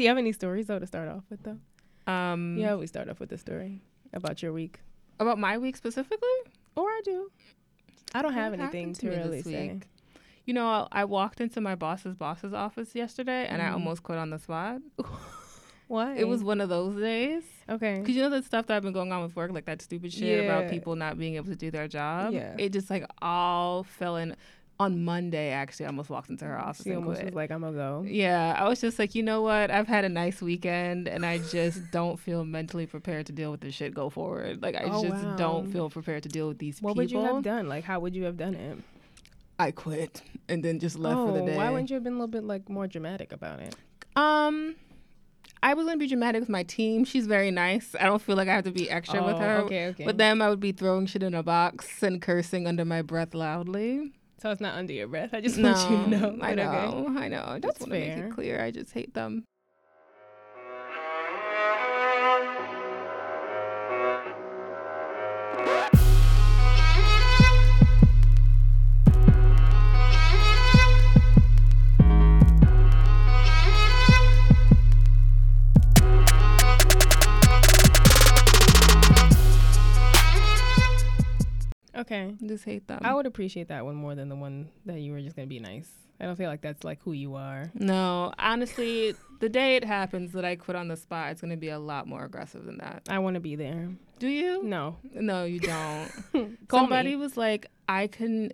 Do you have any stories though to start off with though? Um, Yeah, we start off with a story about your week. About my week specifically? Or I do. I don't have What anything happened to, really say. week? You know, I walked into my boss's boss's office yesterday, and I Mhm. almost quit on the spot. Why? It was one of those days. okay. Cause you know the stuff that I've been going on with work, like that stupid shit about people not being able to do their job. Yeah. It just like all fell in. On Monday, actually, I almost walked into her office She and almost quit. was like, "I'm gonna go." yeah, I was just like, you know what? I've had a nice weekend, and I just don't feel mentally prepared to deal with this shit. Go forward, like I Oh, just wow. don't feel prepared to deal with these people. What people. would you have done? Like, how would you have done it? I quit and then just left oh, for the day. why wouldn't you have been a little bit like more dramatic about it? Um, I was gonna be dramatic with my team. She's very nice. I don't feel like I have to be extra with Oh, her. Okay, okay. With them, I would be throwing shit in a box and cursing under my breath loudly. So it's not under your breath. I just no, want you to know. I know, okay. I know. I just That's want to make fair. it clear. I just hate them. Okay. Just hate them. I would appreciate that one more than the one that you were just gonna be nice. I don't feel like that's like who you are. no, honestly, the day it happens that I quit on the spot, it's gonna be a lot more aggressive than that. I want to be there. Do you? No. No, you don't. Somebody me. was like, I couldn't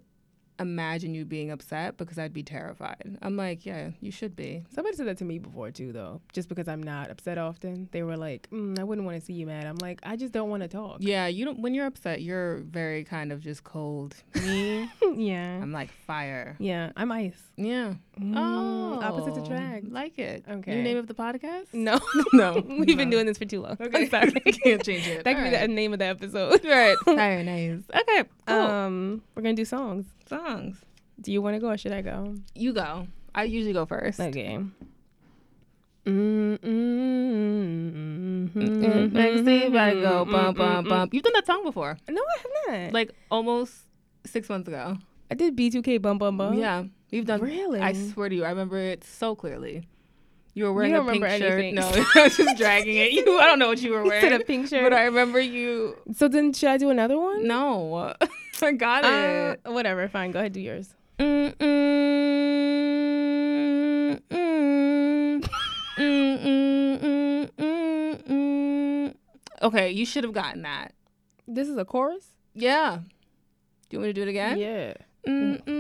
imagine you being upset because I'd be terrified. I'm like, yeah, you should be. Somebody said that to me before too, though. Just because I'm not upset often, they were like, mm, "I wouldn't want to see you mad." I'm like, I just don't want to talk. Yeah, you don't. When you're upset, you're very kind of just cold. Me, yeah. I'm like fire. Yeah. I'm ice. Yeah. Mm, Oh, opposites attract. Like it. Okay. New name of the podcast? No. No. We've been doing this for too long. Okay. I'm sorry. Can't change it. that could be the name of the episode. Right. Very nice. Okay. Cool. Um, we're gonna do songs. Songs. Do you want to go or should I go? You go. I usually go first. Okay. Mm, Mm, Next thing, I go bump, bump, bump. You've done that song before, No, I have not. like almost six months ago. I did B2K bum bum bum. Yeah, you've done. Really? I swear to you, I remember it so clearly. You were wearing You a pink remember shirt. anything. No, I was just dragging it. You, I don't know what you were Is it wearing. a pink shirt? But I remember you. so then should I do another one? No, I got Uh, it. whatever. Fine. Go ahead. Do yours. Okay, you should have gotten that. This is a chorus. Yeah. Do you want me to do it again? Yeah. Mm, mm,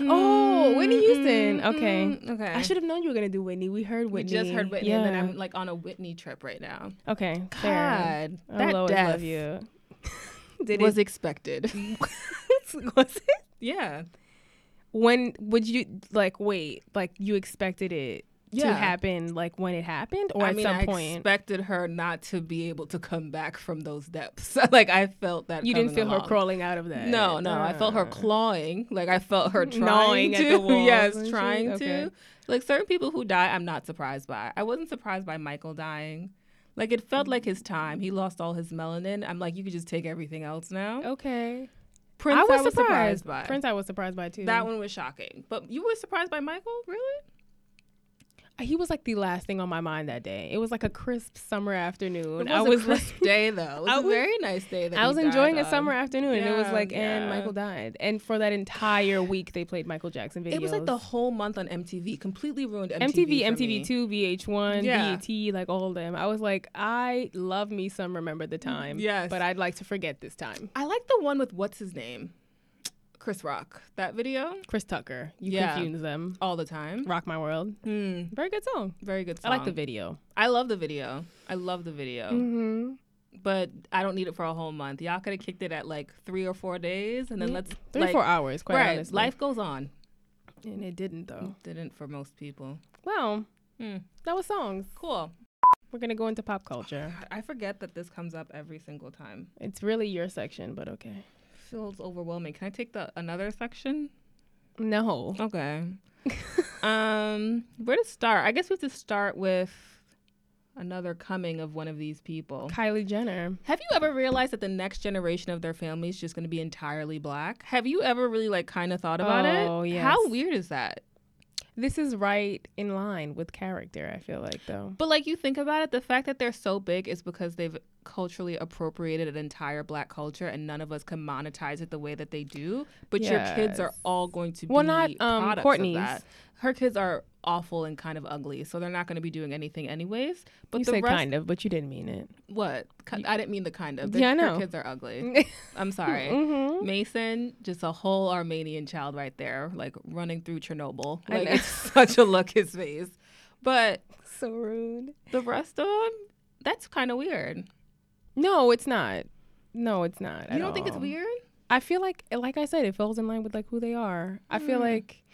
Oh, Whitney Houston. mm, Okay. mm. Okay. I should have known you were gonna do Whitney. We heard Whitney. We just heard Whitney, Yeah. and then I'm like on a Whitney trip right now. okay. Fair. God, I'll that death love you. Did was it? expected. was it? yeah. When would you like wait? Like you expected it to Yeah. happen? Like when it happened, or I at mean, some I point? I expected her not to be able to come back from those depths. like I felt that you didn't feel her crawling out of that. No, no, I felt her Uh, clawing. Like I felt her trying to. at the walls yes, trying Okay. to. Like certain people who die, I'm not surprised by. I wasn't surprised by Michael dying. Like it felt like his time. He lost all his melanin. I'm like, you could just take everything else now. Okay. Prince, I was, surprised. surprised. by. Prince, I was surprised by too. that one was shocking. But you were surprised by Michael, really? He was like the last thing on my mind that day. It was like a crisp summer afternoon. It was I a was crisp day though. It was I a was- very nice day. That I was enjoying died a summer on. afternoon, and it was Yeah, like, and. Michael died. And for that entire week, they played Michael Jackson videos. It was like the whole month on MTV, completely ruined MTV. MTV, MTV. Two, VH1, Yeah. BET, like all of them. I was like, I love me some Remember the Time. Yes. but I'd like to forget this time. I like the one with what's his name, Chris Rock. That video Chris Tucker, you Yeah. confuse them. all the time. Rock My World, Hmm. very good song. Very good. Song. I like the video. I love the video. I love the video, Mm-hmm. but I don't need it for a whole month. Y'all could have kicked it at like three or four days, and then Yeah. let's Three like, or four hours, quite right. honestly. Life goes on. and it didn't though. Didn't for most people. Well, Hmm. that was songs. Cool. We're gonna go into pop culture. I forget that this comes up every single time. It's really your section, but okay. Feels overwhelming. Can I take the another section? No. Okay. um, where to start? I guess we have to start with another coming of one of these people. Kylie Jenner. Have you ever realized that the next generation of their family is just going to be entirely black? Have you ever really like kind of thought about Oh, it? Oh, yes. How weird is that? This is right in line with character. I feel like though. But like you think about it, the fact that they're so big is because they've culturally appropriated an entire black culture, and none of us can monetize it the way that they do. But your kids are all going to Well, be not, um, products Courtney's. of that. Her kids are awful and kind of ugly, so they're not going to be doing anything anyways. But you the say rest, kind of, but you didn't mean it. what? I didn't mean the kind of. The, Yeah, I Her know. kids are ugly. I'm sorry. mm-hmm. Mason, just a whole Armenian child right there, like running through Chernobyl. I Like know. it's such a look his face. But So rude. the rest of them, that's kind of weird. No, it's not. No, it's not. You don't think it's weird? I feel like, like I said, it falls in line with like who they are. I feel Mm. like,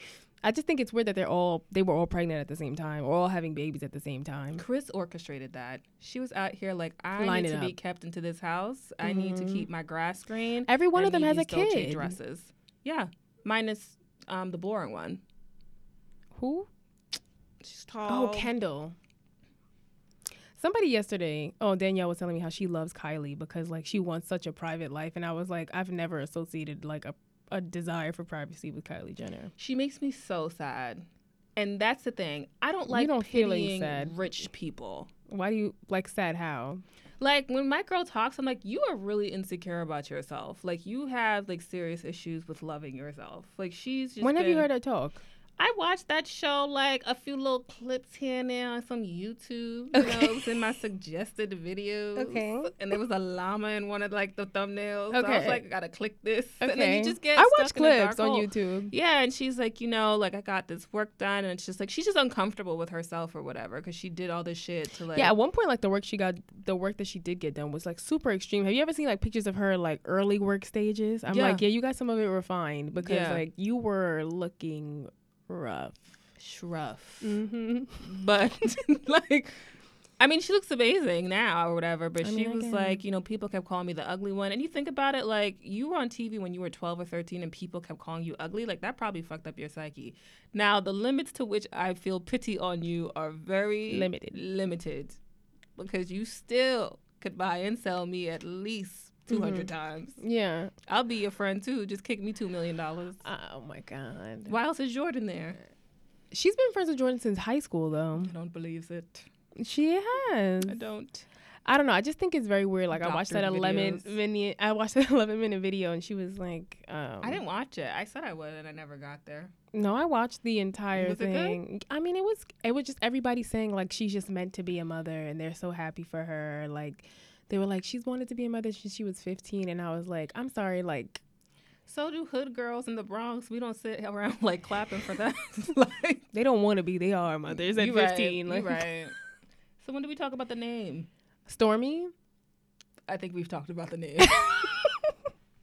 I just think it's weird that they're all they were all pregnant at the same time, or all having babies at the same time. Kris orchestrated that. She was out here like, I Line need to be kept into this house. I need to keep my grass green. Every one I of them has a kid. Dresses. Yeah, minus um, the boring one. Who? She's tall. Oh, Kendall. Somebody yesterday, oh Danielle was telling me how she loves Kylie because like she wants such a private life, and I was like, I've never associated like a a desire for privacy with Kylie Jenner. She makes me so sad. And that's the thing. I don't like don't pitying sad. rich people. Why do you like sad? How? Like when my girl talks, I'm like, you are really insecure about yourself. Like you have like serious issues with loving yourself. Like she's just when have you heard her talk? I watched that show like a few little clips here and there on some YouTube. You Okay. know, it was in my suggested videos. Okay. And there was a llama in one of like the thumbnails. So I was like, I gotta click this. Okay. And then you just get I watch clips on hole. YouTube. Yeah, and she's like, you know, like I got this work done, and it's just like she's just uncomfortable with herself or whatever because she did all this shit to like. Yeah, at one point, like the work she got, the work that she did get done was like super extreme. Have you ever seen like pictures of her like early work stages? I'm Yeah. like, yeah, you got some of it refined because Yeah. like you were looking rough. shruff. Mm-hmm. but like I mean, she looks amazing now or whatever, but I she mean, was like, you know, people kept calling me the ugly one. And you think about it, like, you were on TV when you were 12 or 13 and people kept calling you ugly. Like, that probably fucked up your psyche. Now, the limits to which I feel pity on you are very Limited. Limited. Because you still could buy and sell me at least 200 Mm-hmm. times. Yeah. I'll be your friend too. Just kick me $2 million. Oh my god. Why else is Jordan there? She's been friends with Jordan since high school though. I don't believe it. She has. I don't. I don't know. I just think it's very weird. Like I watched that 11 videos. minute. I watched that 11 minute video, and she was like, um, I didn't watch it. I said I would, and I never got there. No, I watched the entire Was thing. I mean, it was it was just everybody saying like she's just meant to be a mother, and they're so happy for her. Like they were like she's wanted to be a mother since she was 15, and I was like, I'm sorry, like So do hood girls in the Bronx. We don't sit around like clapping for them. like they don't want to be. They are mothers at you 15. Right, like right. So when do we talk about the name? Stormy. I think we've talked about the name.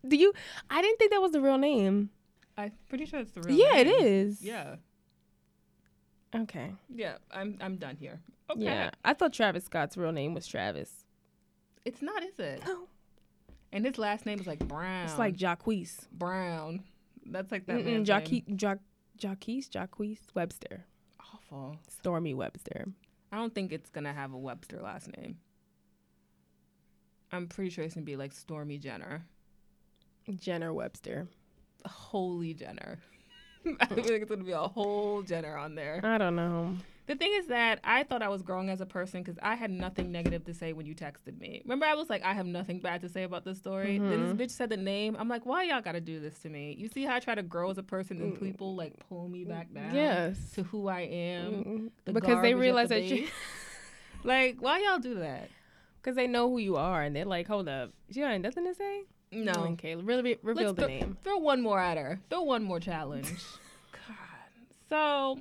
Do you? I didn't think that was the real name. I'm pretty sure it's the real. Name. Yeah, it name. is. Yeah, Okay. yeah. I'm I'm done here. Okay. Yeah, I thought Travis Scott's real name was Travis. It's not, is it? No, And his last name is like Brown. it's like Jacquees. Brown. That's like that Mm-mm, man's Jacque- name. Jac- Jacquees, Jacquees Webster, Awful. Stormy Webster. I don't think it's gonna have a Webster last name. I'm pretty sure it's gonna be like Stormy Jenner. Jenner Webster. Holy Jenner. I think it's gonna be a whole Jenner on there. I don't know. The thing is that I thought I was growing as a person because I had nothing negative to say when you texted me. Remember, I was like, I have nothing bad to say about this story. Then Mm-hmm. this bitch said the name. I'm like, why y'all gotta do this to me? You see how I try to grow as a person and people like pull me back down Yes. to who I am? Mm, the because they realize the that you. Like, why y'all do that? because they know who you are, and they're like, hold up, she got nothing to say. No. Okay, really reveal Let's the throw, name. throw one more at her. Throw one more challenge. God. So,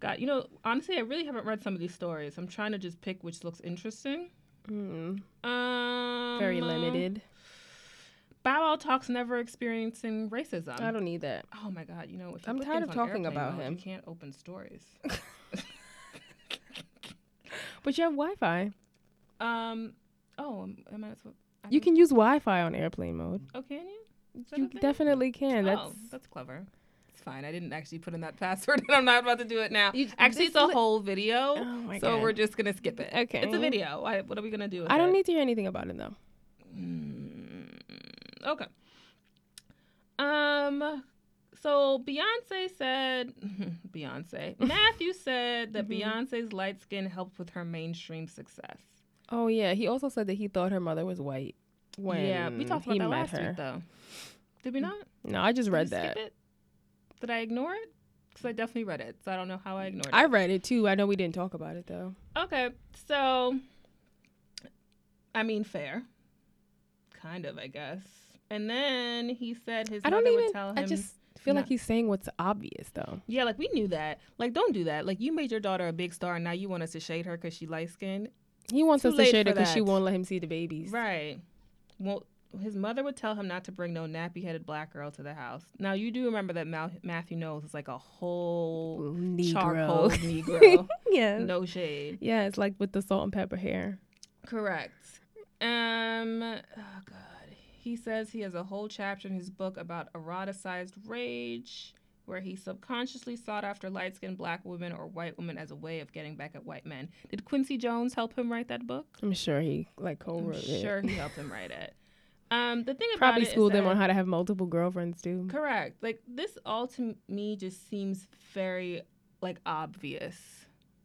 God, you know, honestly, I really haven't read some of these stories. I'm trying to just pick which looks interesting. Mm, Um, very limited. Bow Wow talks never experiencing racism. I don't need that. Oh my God! You know, if you I'm tired of talking about mode, him. You can't open stories. But you have Wi-Fi. um. Oh, am- am I? You can use Wi-Fi on airplane mode. Oh, can you? You definitely can. That's oh, that's clever. It's fine. I didn't actually put in that password, and I'm not about to do it now. You- actually, it's a li- whole video, Oh my so God. we're just gonna skip it. Okay. it's a video. Why, what are we gonna do? With I don't it? need to hear anything about it though. Mm, okay. Um. So Beyonce said, Beyonce, Matthew said that Mhm. Beyonce's light skin helped with her mainstream success. Oh yeah, he also said that he thought her mother was white when yeah, we talked about he that met last her. week, though. Did we not? No, I just Did read that. Did I ignore it? Because I definitely read it, so I don't know how I ignored it. I read it too. I know we didn't talk about it though. Okay, so I mean, fair, kind of, I guess. And then he said his I don't mother even. would tell him. I just feel like he's saying what's obvious though. yeah, like we knew that. Like, don't do that. Like, you made your daughter a big star, and now you want us to shade her because she light skinned. He wants Too us to shade her because she won't let him see the babies. Right. Well, his mother would tell him not to bring no nappy headed black girl to the house. Now, you do remember that Mal- Matthew Knowles is like a whole charcoal Negro. Negro. yeah. no shade. Yeah, it's like with the salt and pepper hair. Correct. Um. Oh God. He says he has a whole chapter in his book about eroticized rage, where he subconsciously sought after light-skinned black women or white women as a way of getting back at white men. Did Quincy Jones help him write that book? I'm sure he like I'm co-wrote it. sure he helped him write it. Um. The thing about Probably is him that- on how to have multiple girlfriends too. Correct. Like this all to me just seems very like obvious.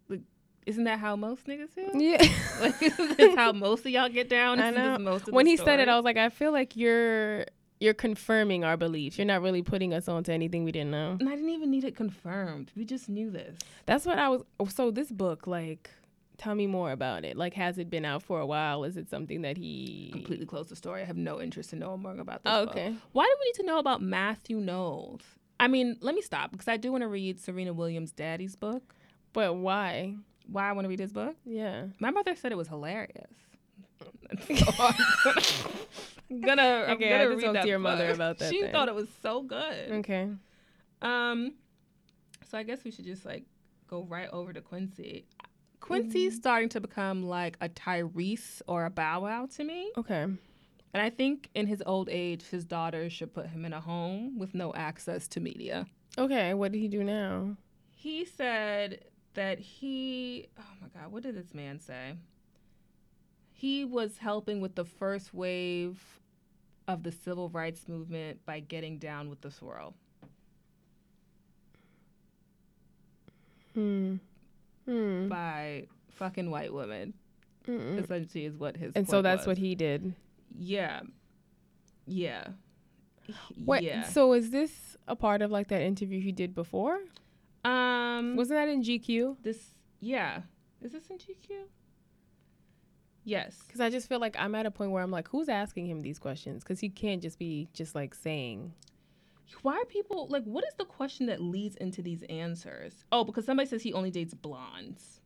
Like, isn't that how most niggas feel? Yeah. Like, isn't this how most of y'all get down? I Isn't know. most of when he said it. I was like, I feel like you're you're confirming our beliefs. You're not really putting us onto anything we didn't know. And I didn't even need it confirmed. We just knew this. That's what I was. So this book, like, tell me more about it. Like, has it been out for a while? Is it something that he Completely closed the story. I have no interest in knowing more about this. Oh, book. okay. Why do we need to know about Matthew Knowles? I mean, let me stop because I do want to read Serena Williams' daddy's book. But why? Why I want to read his book? Yeah. My mother said it was hilarious. So I'm gonna, I'm Okay, I gonna have to read talk to your mother about that She then. thought it was so good. Okay. Um, so I guess we should just like go right over to Quincy. Quincy's starting to become like a Tyrese or a Bow Wow to me, Okay. and I think in his old age, his daughter should put him in a home with no access to media. Okay. What did he do now? He said that he, oh my God, what did this man say? He was helping with the first wave of the civil rights movement by getting down with the swirl. Hmm. Hmm. by fucking white women. Mm-mm. Essentially, is what his And so that's was. what he did. Yeah, yeah, What? yeah. So is this a part of like that interview he did before? um, Wasn't that in GQ? this? Yeah, is this in GQ? Yes. Because I just feel like I'm at a point where I'm like, who's asking him these questions? Because he can't just be just like saying. Why are people like? What is the question that leads into these answers? Oh, because somebody says he only dates blondes.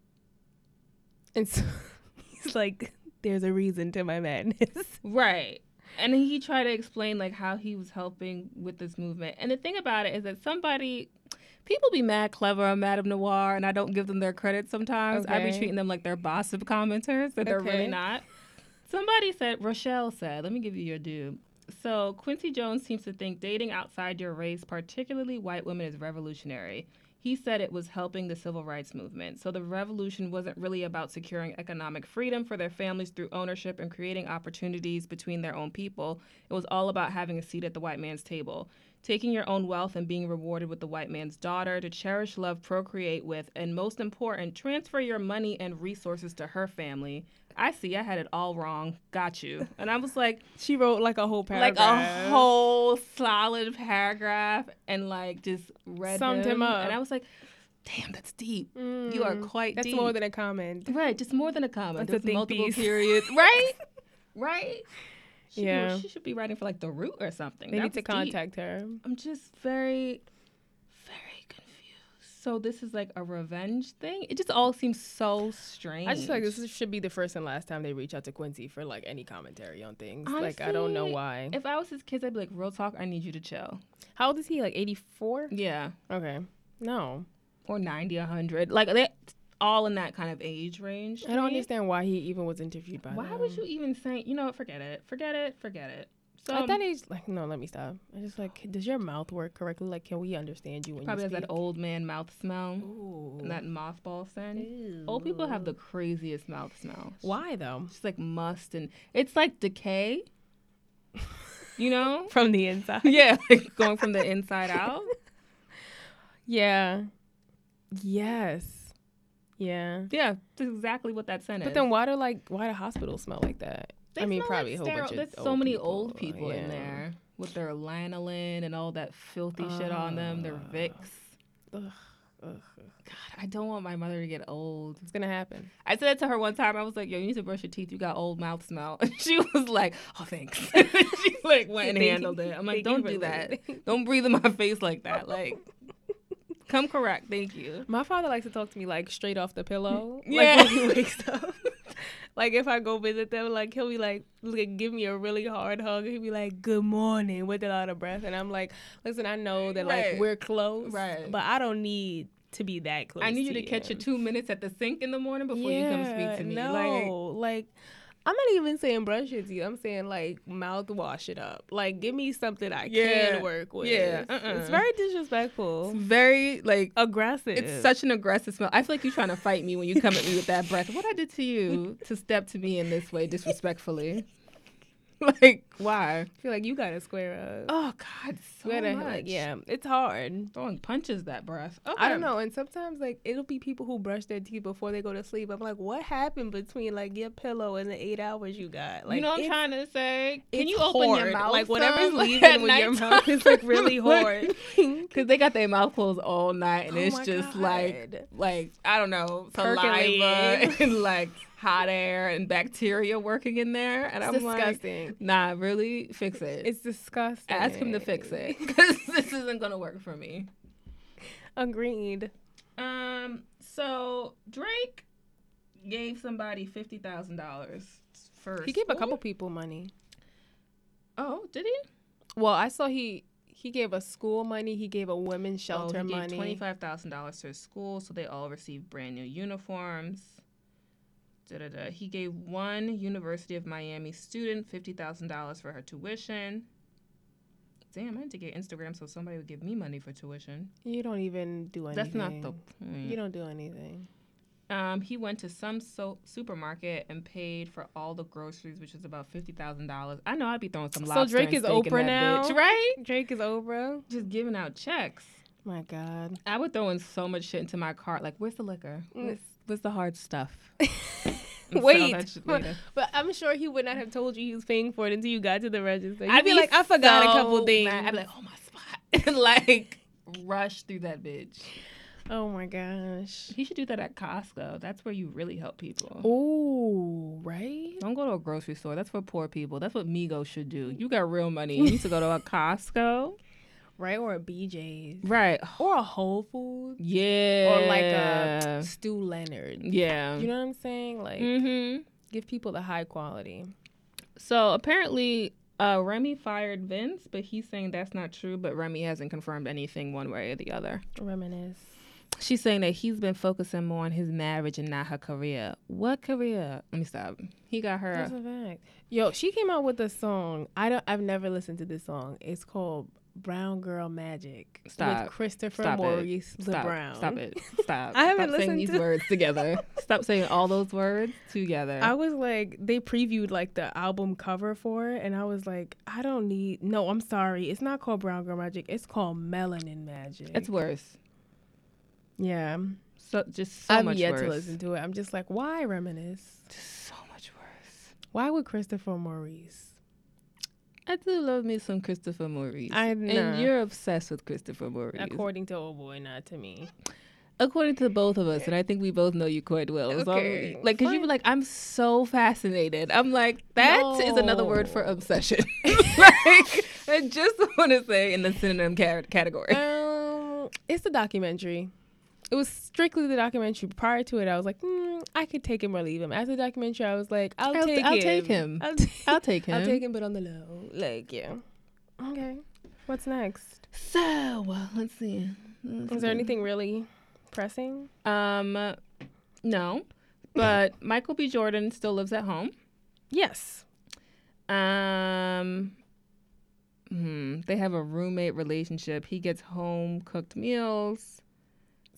And so he's like, there's a reason to my madness. Right. And he tried to explain like how he was helping with this movement. And the thing about it is that somebody people be mad clever on MadameNoire and I don't give them their credit sometimes. I be treating them like they're bossip commenters that they're really not. Somebody said Rochelle said, let me give you your due. So Quincy Jones seems to think dating outside your race, particularly white women, is revolutionary. He said it was helping the civil rights movement. So the revolution wasn't really about securing economic freedom for their families through ownership and creating opportunities between their own people. It was all about having a seat at the white man's table, taking your own wealth and being rewarded with the white man's daughter to cherish, love, procreate with, and most important, transfer your money and resources to her family. I see, I had it all wrong. Got you. And I was like, She wrote like a whole paragraph. like a whole solid paragraph and like just read Summed him up. And I was like, damn, that's deep. You are Mm, quite That's deep. more than a comment. right, just more than a comment. That's a There's think multiple piece. periods. right? Right? She, Yeah. She should be writing for like The Root or something. They That need to deep. contact her. I'm just very. So this is like a revenge thing? It just all seems so strange. I just feel like this should be the first and last time they reach out to Quincy for like any commentary on things. like I don't know why. If I was his kids, I'd be like, real talk, I need you to chill. How old is he? Like 84? Yeah. Okay. No. or 90, 100. Like they all in that kind of age range. I don't me. understand why he even was interviewed by Why them. would you even say, you know, forget it. Forget it. Forget it. So At that age, like, no, let me stop. I just like, does your mouth work correctly? Like, can we understand you when probably you has that old man mouth smell Ooh. and that mothball scent. Old people have the craziest mouth smell. Why though? It's like must and it's like decay. You know? From the inside. yeah, like going from the inside out. Yeah. Yes. Yeah. Yeah, that's exactly what that scent But is. But then why do like why do hospitals smell like that? I mean, probably like a whole bunch of There's so many people, old people in there with their lanolin and all that filthy shit on them. Their Uh, Vicks. Ugh, ugh. God, I don't want my mother to get old. It's gonna happen. I said it to her one time. I was like, "Yo, you need to brush your teeth. You got old mouth smell." And she was like, "Oh, thanks." she like went and handled it. I'm like, "Don't do that. Don't breathe in my face like that. Like, come correct. Thank you." My father likes to talk to me like straight off the pillow. Yeah. Like when he wakes up. Like if I go visit them, like he'll be like, like give me a really hard hug. He'll be like, "Good morning" with a lot of breath, and I'm like, "Listen, I know that like we're close, Right. but I don't need to be that close. I need you to catch your two minutes at the sink in the morning before you come speak to me. No, Like, like I'm not even saying brush your teeth. I'm saying like mouthwash it up. Like give me something I Yeah. can work with. Yeah, uh-uh. It's very disrespectful. it's very like Aggressive. It's such an aggressive smell. I feel like you're trying to fight me when you come at me with that breath. What I did to you to step to me in this way disrespectfully? like, why? I feel like you gotta square up. Oh God, so gotta, much. like, yeah, it's hard. Throwing punches that breath. Okay. I don't know, and sometimes like it'll be people who brush their teeth before they go to sleep. I'm like, what happened between like your pillow and the eight hours you got? Like, you know what I'm trying to say? Can you open your mouth? Like whatever's leaving with your mouth is like really hard. Because they got their mouth closed all night, and Oh it's just God. like, like I don't know, saliva Percolating. and like hot air and bacteria working in there, and It's I'm like, nah, really fix it. It's disgusting. Ask him to fix it because this isn't gonna work for me. Agreed. Um. So Drake gave somebody fifty thousand dollars for. He gave a couple people money. Oh, did he? Well, I saw he he gave a school money. He gave a women's shelter oh, he money. Twenty-five thousand dollars to his school, so they all received brand new uniforms. Da-da-da. He gave one University of Miami student fifty thousand dollars for her tuition. Damn, I need to get Instagram so somebody would give me money for tuition. You don't even do anything. That's not the point. You don't do anything. Um, he went to some so- supermarket and paid for all the groceries, which is about fifty thousand dollars. I know I'd be throwing some. So Drake is Oprah now? bitch, right? Drake is Oprah. Just giving out checks. My God. I would throw in so much shit into my cart. Like, where's the liquor? Mm. Where's, where's the hard stuff? Wait, that shit later. But I'm sure he would not have told you he was paying for it until you got to the register. You'd I'd be like, I forgot a couple things. mad. I'd be like, oh my spot, and like rush through that bitch. oh my gosh. He should do that at Costco. That's where you really help people. Oh, right? Don't go to a grocery store. That's for poor people. That's what Migos should do. You got real money. You need to go to a Costco. Right? Or a BJ's. Right. Or a Whole Foods. Yeah. Or like a Stew Leonard. Yeah. You know what I'm saying? Like, mm-hmm. give people the high quality. So apparently, uh, Remy fired Vince, but he's saying that's not true. But Remy hasn't confirmed anything one way or the other. Reminisce. She's saying that he's been focusing more on his marriage and not her career. What career? Let me stop. He got her. That's a fact. Yo, she came out with a song. I don't. I've never listened to this song. It's called Brown Girl Magic Stop. with Christopher Stop it. Maurice Stop. LeBrown. Stop it. Stop. I haven't Stop saying listened these to- words together. Stop saying all those words together. I was like, they previewed like the album cover for it, and I was like, I don't need. No, I'm sorry. It's not called Brown Girl Magic. It's called Melanin Magic. it's worse. yeah. So just so I've much yet worse. to listen to it. I'm just like, why reminisce? Just so much worse. Why would Christopher Maurice? I do love me some Christopher Maurice. I know. And you're obsessed with Christopher Maurice. According to old boy, not to me. According to both of us, and I think we both know you quite well. So Okay, like, cause you were like, I'm so fascinated. I'm like, that is another word for obsession. like, I just want to say in the synonym ca- category. Um, it's a documentary. It was strictly the documentary. Prior to it, I was like, mm, I could take him or leave him. After the documentary, I was like, I'll, I'll- take I'll him. take him. I'll, t- I'll take him. I'll take him, but on the low. Like, yeah. Okay. What's next? So, well, let's see. Let's Is there see. anything really pressing? Um, no, but Michael B. Jordan still lives at home. Yes. Um, hmm, they have a roommate relationship. He gets home cooked meals.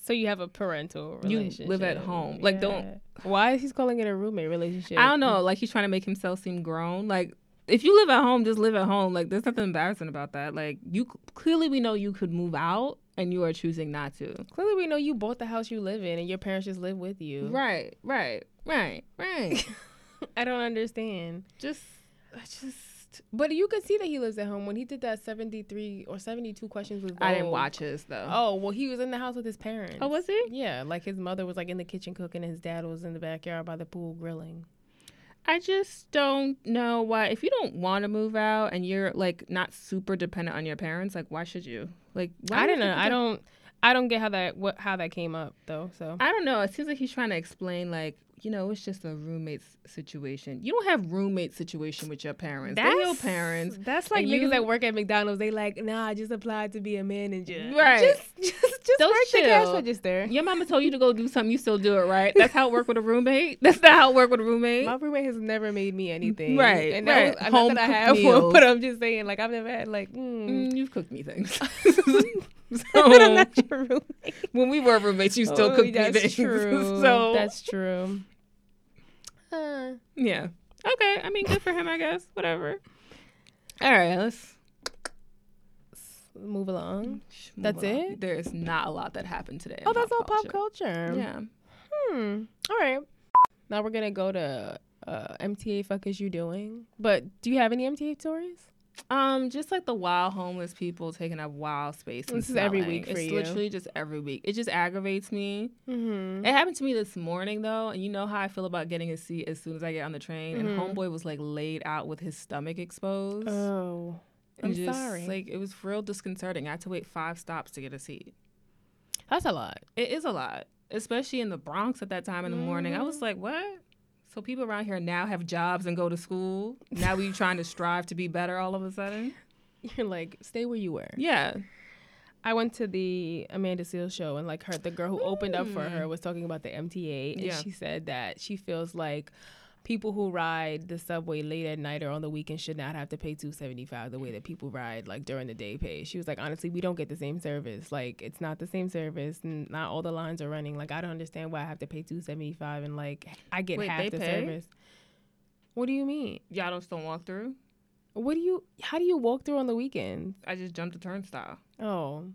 So you have a parental You live at home. Like, don't- Why is he calling it a roommate relationship? I don't know. Like he's trying to make himself seem grown. Like if you live at home, just live at home. Like there's nothing embarrassing about that. Like you clearly we know you could move out and you are choosing not to. Clearly, we know you bought the house you live in, and your parents just live with you. Right, right, right, right. I don't understand. just, I just. But you could see that he lives at home when he did that seventy three or seventy two questions with. I didn't watch his though. Oh well, he was in the house with his parents. oh, was he? Yeah, like his mother was like in the kitchen cooking, and his dad was in the backyard by the pool grilling. I just don't know why. If you don't want to move out and you're like not super dependent on your parents, like why should you? Like why I don't know. I don't. I don't get how that what how that came up though. So I don't know. It seems like he's trying to explain like you know it's just a roommate situation. You don't have roommate situation with your parents. They're your parents. That's like niggas you- that work at McDonald's. They like, nah, I just applied to be a manager. Right. Just just, just work the cash chill. register. Your mama told you to go do something. You still do it, right? That's how it work with a roommate. That's not how it work with a roommate. My roommate has never made me anything. Right, And right. was, that I have meals. one, but I'm just saying, like, I've never had, like, mm. Mm, you've cooked me things. so not your roommate. when we were roommates, you still Oh, cooked me things. that's things. true. so that's true. Uh, yeah. Okay. I mean, good for him, I guess. Whatever. All right. Let's move along. move That's along. it? There's not a lot that happened today. Oh, that's all pop culture. culture. Yeah. Hmm. All right. Now we're gonna go to uh, MTA. Fuck is you doing? But do you have any MTA stories? Um, just like the wild homeless people taking up wild space. This is every week for it's you. literally just every week. It just aggravates me. Mm-hmm. It happened to me this morning though, and you know how I feel about getting a seat as soon as I get on the train. Mhm. And homeboy was like laid out with his stomach exposed. Oh, I'm just, sorry. Like it was real disconcerting. I had to wait five stops to get a seat. that's a lot. It is a lot, especially in the Bronx at that time in the morning. I was Mm-hmm. like, what? So people around here now have jobs and go to school. Now we trying to strive to be better all of a sudden. You're like, stay where you were. Yeah. I went to the Amanda Seales show and like her the girl who opened up for mm. her was talking about the MTA and Yeah. she said that she feels like people who ride the subway late at night or on the weekend should not have to pay 275 the way that people ride like during the day pay. She was like honestly we don't get the same service. Like it's not the same service and not all the lines are running. Like I don't understand why I have to pay 275 and like I get Wait, half the pay? service. What do you mean? Y'all don't still walk through? What do you how do you walk through on the weekend? I just jumped the turnstile. Oh.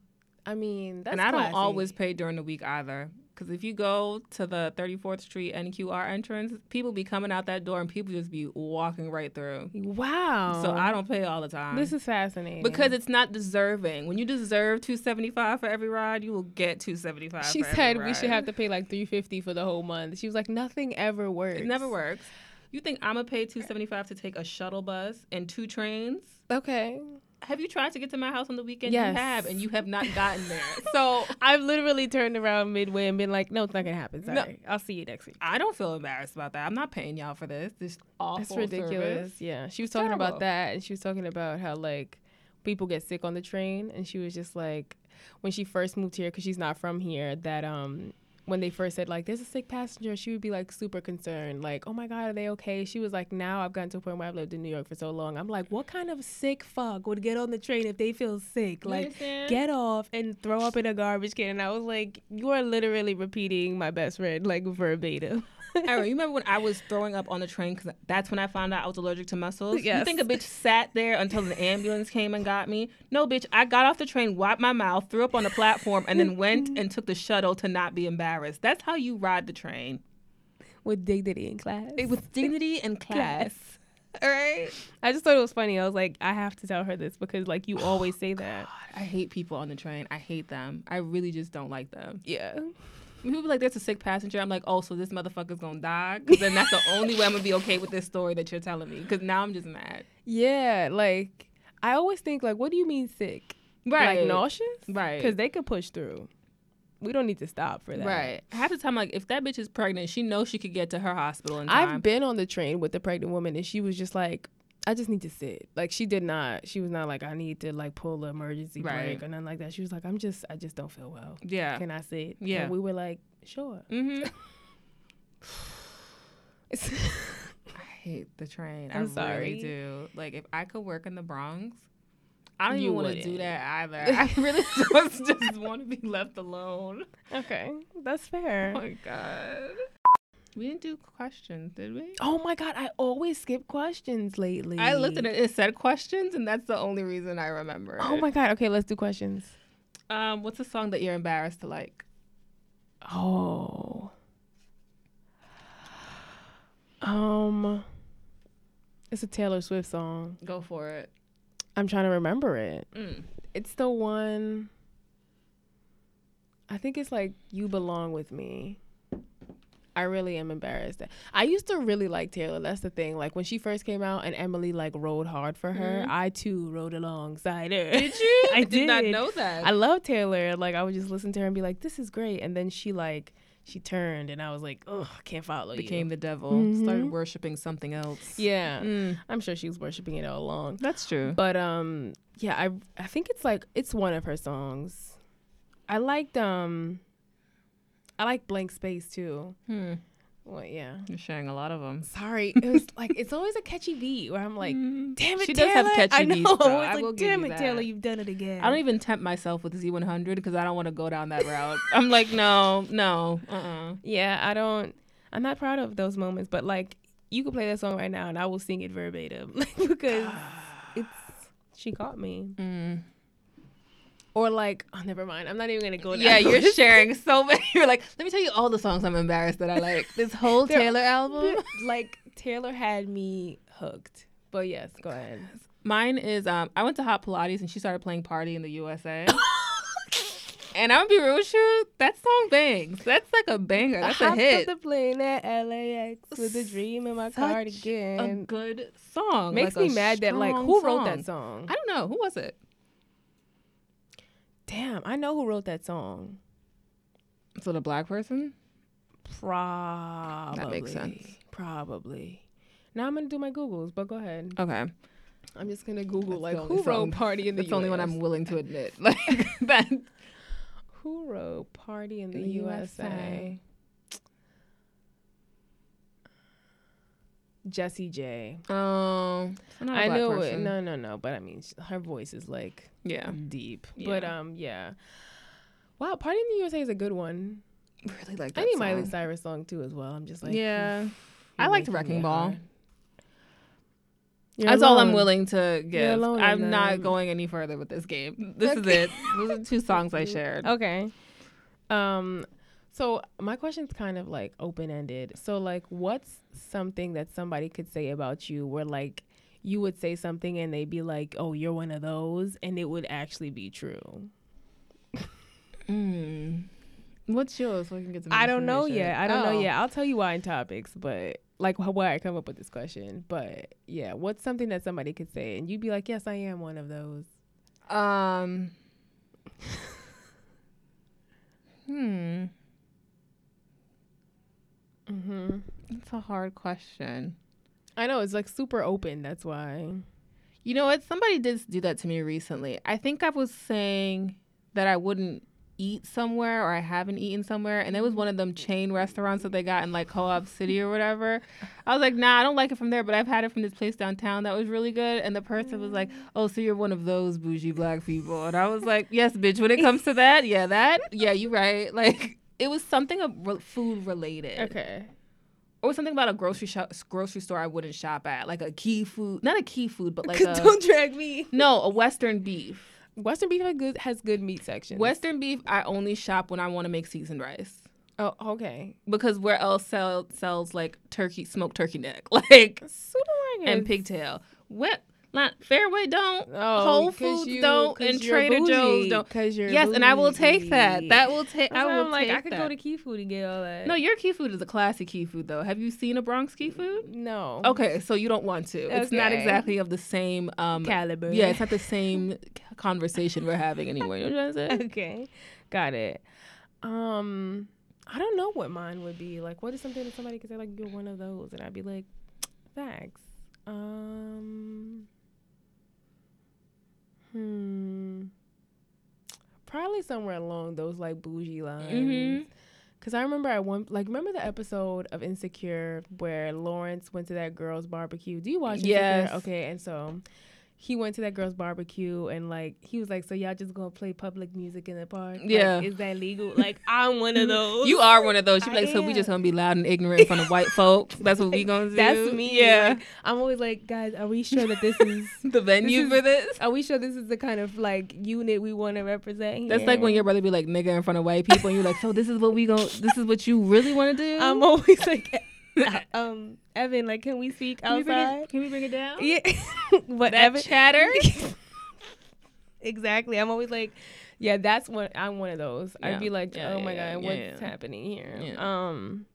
I mean, that's and I don't always pay during the week either. Because if you go to the 34th Street NQR entrance, people be coming out that door and people just be walking right through. Wow. So I don't pay all the time. This is fascinating. because it's not deserving. When you deserve 275 for every ride, you will get 275 she for every said we should have to pay like 350 for the whole month. She was like nothing ever works. It never works. You think I'm gonna pay 275 to take a shuttle bus and two trains? Okay. Have you tried to get to my house on the weekend? Yes. You have, and you have not gotten there. so I've literally turned around midway and been like, no, it's not gonna happen. No. Sorry. I'll see you next week. I don't feel embarrassed about that. I'm not paying y'all for this. This awful That's ridiculous. service. Yeah. She was talking Terrible. about that and she was talking about how like people get sick on the train and she was just like when she first moved here because she's not from here that um when they first said like there's a sick passenger she would be like super concerned like oh my god are they okay? She was like now i've gotten to a point where i've lived in new york for so long i'm like what kind of sick fuck would get on the train if they feel sick? Like get off and throw up in a garbage can. And i was like you are literally repeating my best friend like verbatim Aaron, you remember when I was throwing up on the train? Because that's when I found out I was allergic to mussels. You think a bitch sat there until the ambulance came and got me? No, bitch. I got off the train, wiped my mouth, threw up on the platform, and then went and took the shuttle to not be embarrassed. That's how you ride the train with dignity in class with dignity and class. All right. I just thought it was funny. I was like, I have to tell her this because like you oh, always say that. God, I hate people on the train. I hate them. I really just don't like them. Yeah. People be like, "There's a sick passenger." I'm like, "Oh, so this motherfucker's gonna die?" Because then that's the only way I'm gonna be okay with this story that you're telling me. Because now I'm just mad. Yeah, like I always think like, what do you mean sick? Right, like nauseous? Right. Because they could push through. We don't need to stop for that. Right. Half the time, like if that bitch is pregnant, she knows she could get to her hospital in time. I've been on the train with the pregnant woman, and she was just like, I just need to sit. Like she did not. She was not like I need to like pull an emergency Right. brake or nothing like that. She was like, I'm just, I just don't feel well. yeah. Can I sit? Yeah. And we were like, sure. Mm-hmm. I hate the train. I'm I sorry. really do. Like if I could work in the Bronx, I don't You even want to do that either. I really just, just want to be left alone. okay, that's fair. Oh fair. my god. We didn't do questions, did we? Oh my god, I always skip questions lately. I looked at it. It said questions, and that's the only reason I remember. Oh it. my god. Okay, let's do questions. Um, what's a song that you're embarrassed to like? Oh. Um It's a Taylor Swift song. Go for it. I'm trying to remember it. Mm. It's the one I think it's like You Belong with Me. I really am embarrassed. I used to really like Taylor. That's the thing. Like when she first came out and Emily like rode hard for her, Mhm. I too rode alongside her. Did you? I did not know that. I love Taylor. Like I would just listen to her and be like, "This is great," and then she like she turned, and I was like, oh, I can't follow became you." the devil. Mhm. Started worshiping something else. yeah, Mm, I'm sure she was worshiping it all along. that's true. But um, yeah, I I think it's like it's one of her songs. I liked um, I like Blank Space too. Hmm. Well, yeah. You're sharing a lot of them. Sorry, it was like it's always a catchy beat where I'm like, Mm. "Damn it, She does Taylor!" have catchy I know. beats, though. It's I like, will give "Damn it, that. Taylor, you've done it again." I don't even tempt myself with Z100 because I don't want to go down that route. I'm like, no, no, uh-uh. Yeah, I don't. I'm not proud of those moments, but like you could play that song right now and I will sing it verbatim because it's she caught me. Mm. Or like, oh, never mind. I'm not even gonna go. down Yeah, you're sharing so many. You're like, let me tell you all the songs I'm embarrassed that I like. This whole Taylor album. like Taylor had me hooked. But yes, go ahead. Mine is um I went to Hot Pilates and she started playing Party in the USA. and I'm gonna be real with you, that song bangs. That's like a banger. That's a Hopped hit. off the plane at LAX with a dream in my Such A good song. Makes like me mad that like who wrote that song? I don't know. Who was it? Damn, I know who wrote that song. So the black person? Probably. That makes sense. Probably. Now I'm gonna do my Googles, but go ahead. Okay. I'm just gonna Google That's like who wrote song- "Party in the USA. That's the only one I'm willing to admit. Like that. Who wrote "Party in the, the USA"? USA. Jessie J. Oh, I knew it. No, no, no. But I mean, her voice is like Yeah. deep. But um, yeah. Wow, "Party in the USA" is a good one. Really like that I need song. Miley Cyrus song too as well. I'm just like, yeah. I liked Wrecking Ball. You're That's all I'm willing to give. alone I'm not going any further with this game. This is it. Those are two songs I shared. Okay. Um so my question's kind of like open ended. So like what's something that somebody could say about you where like you would say something and they'd be like, "Oh, you're one of those," and it would actually be true. Mm. What's yours? So I can get some I don't know yet. I don't know Oh. yet. I'll tell you why in topics, but like why I come up with this question. But yeah, what's something that somebody could say and you'd be like, "Yes, I am one of those." Um. hmm. Mhm. It's a hard question. I know it's like super open. That's why. You know what? Somebody did do that to me recently. I think I was saying that I wouldn't eat somewhere or I haven't eaten somewhere, and it was one of them chain restaurants that they got in like Co-op City or whatever. I was like, nah, I don't like it from there, but I've had it from this place downtown that was really good. And the person was like, oh, so you're one of those bougie black people, and I was like, yes, bitch. When it comes to that, yeah, that, yeah, you right. Like it was something of re- food related. Okay. Or something about a grocery shop, grocery store I wouldn't shop at, like a key food, not a key food, but like a don't drag me. no, a Western beef. Western beef has good has good meat section. Western beef, I only shop when I want to make seasoned rice Oh, okay. because where else sell, sells like turkey, smoked turkey neck, like and pigtail. What? Not Fairway don't, Oh, Whole 'cause Foods you- don't, and you're Trader Joe's bougie, don't. 'cause you're Yes, and I will take that. That will take. I will I'm like, take I could that. go to Key Food and get all that. no, your key food is a classic key food though. Have you seen a Bronx key food? no. Okay, so you don't want to. It's not exactly of the same um Caliber. Yeah, it's not the same conversation we're having anymore. You know what I'm saying? okay. Got it. Um, I don't know what mine would be. Like, what is something that somebody could say like you're one of those, and I'd be like, thanks. Um. Hmm. Probably somewhere along those like bougie lines. Mhm. Cause I remember I one like remember the episode of Insecure where Lawrence went to that girl's barbecue. Do you watch Insecure? Yes. Okay, and so he went to that girl's barbecue and like he was like, "So y'all just gonna play public music in the park? Like, Yeah. is that legal? Like I'm one of those. You are one of those. I like, so we just gonna be loud and ignorant in front of white folks. That's what we gonna do. That's me. Yeah. Like, I'm always like, guys, are we sure that this is? the venue is- for this. Are we sure this is the kind of like unit we want to represent here? That's like when your brother be like nigga in front of white people, and you're like, so this is what we gonna, This is what you really want to do. I'm always like, um, Evan, like, can we speak Can we it- outside? Can we bring it down? Yeah, Evan, chatter. exactly. I'm always like, yeah, that's what I'm one of those. Yeah. I'd be like, Yeah, oh yeah, my god, what's happening here? Yeah. Um,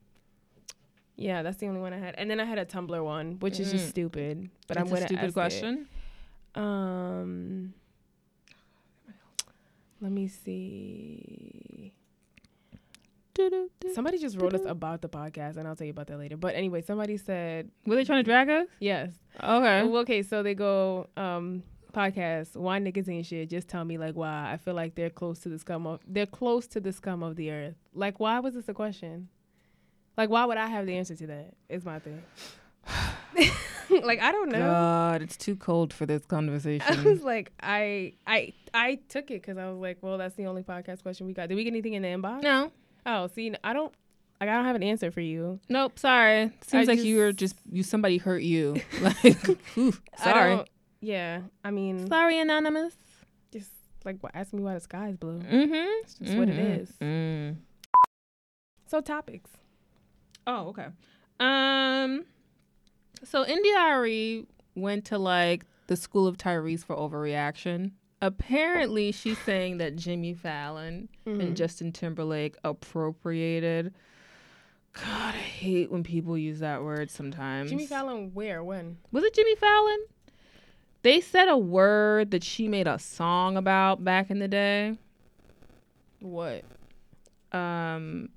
yeah, that's the only one I had, and then I had a Tumblr one, which is just Mm. stupid. But That's I'm a gonna stupid ask it. question. Um, let me see. Somebody just wrote us about the podcast, and I'll tell you about that later. But anyway, somebody said Were they trying to drag us? yes. Okay. Well, okay, so they go um podcast. Why niggas ain't shit? Just tell me like why. I feel like they're close to the scum of they're close to the scum of the earth. Like why was this a question? Like why would I have the answer to that? Is my thing. like I don't know. God, it's too cold for this conversation. I was like, I I I took it because I was like, well, that's the only podcast question we got. Did we get anything in the inbox? no. Oh, see, I don't. Like, I don't have an answer for you. Nope. Sorry. Seems I like you were just- just you. Somebody hurt you. like, ooh, I sorry. don't- yeah, I mean, Sorry, anonymous. just like, what, ask me why the sky is blue. Mm-hmm. It's just what it is. Mm. So topics. Oh, okay. Um, so India Arie went to like the school of Tyrese for overreaction. Apparently, she's saying that Jimmy Fallon Mhm. and Justin Timberlake appropriated. God, I hate when people use that word sometimes. Jimmy Fallon, where, when? Was it Jimmy Fallon? They said a word that she made a song about back in the day. What? um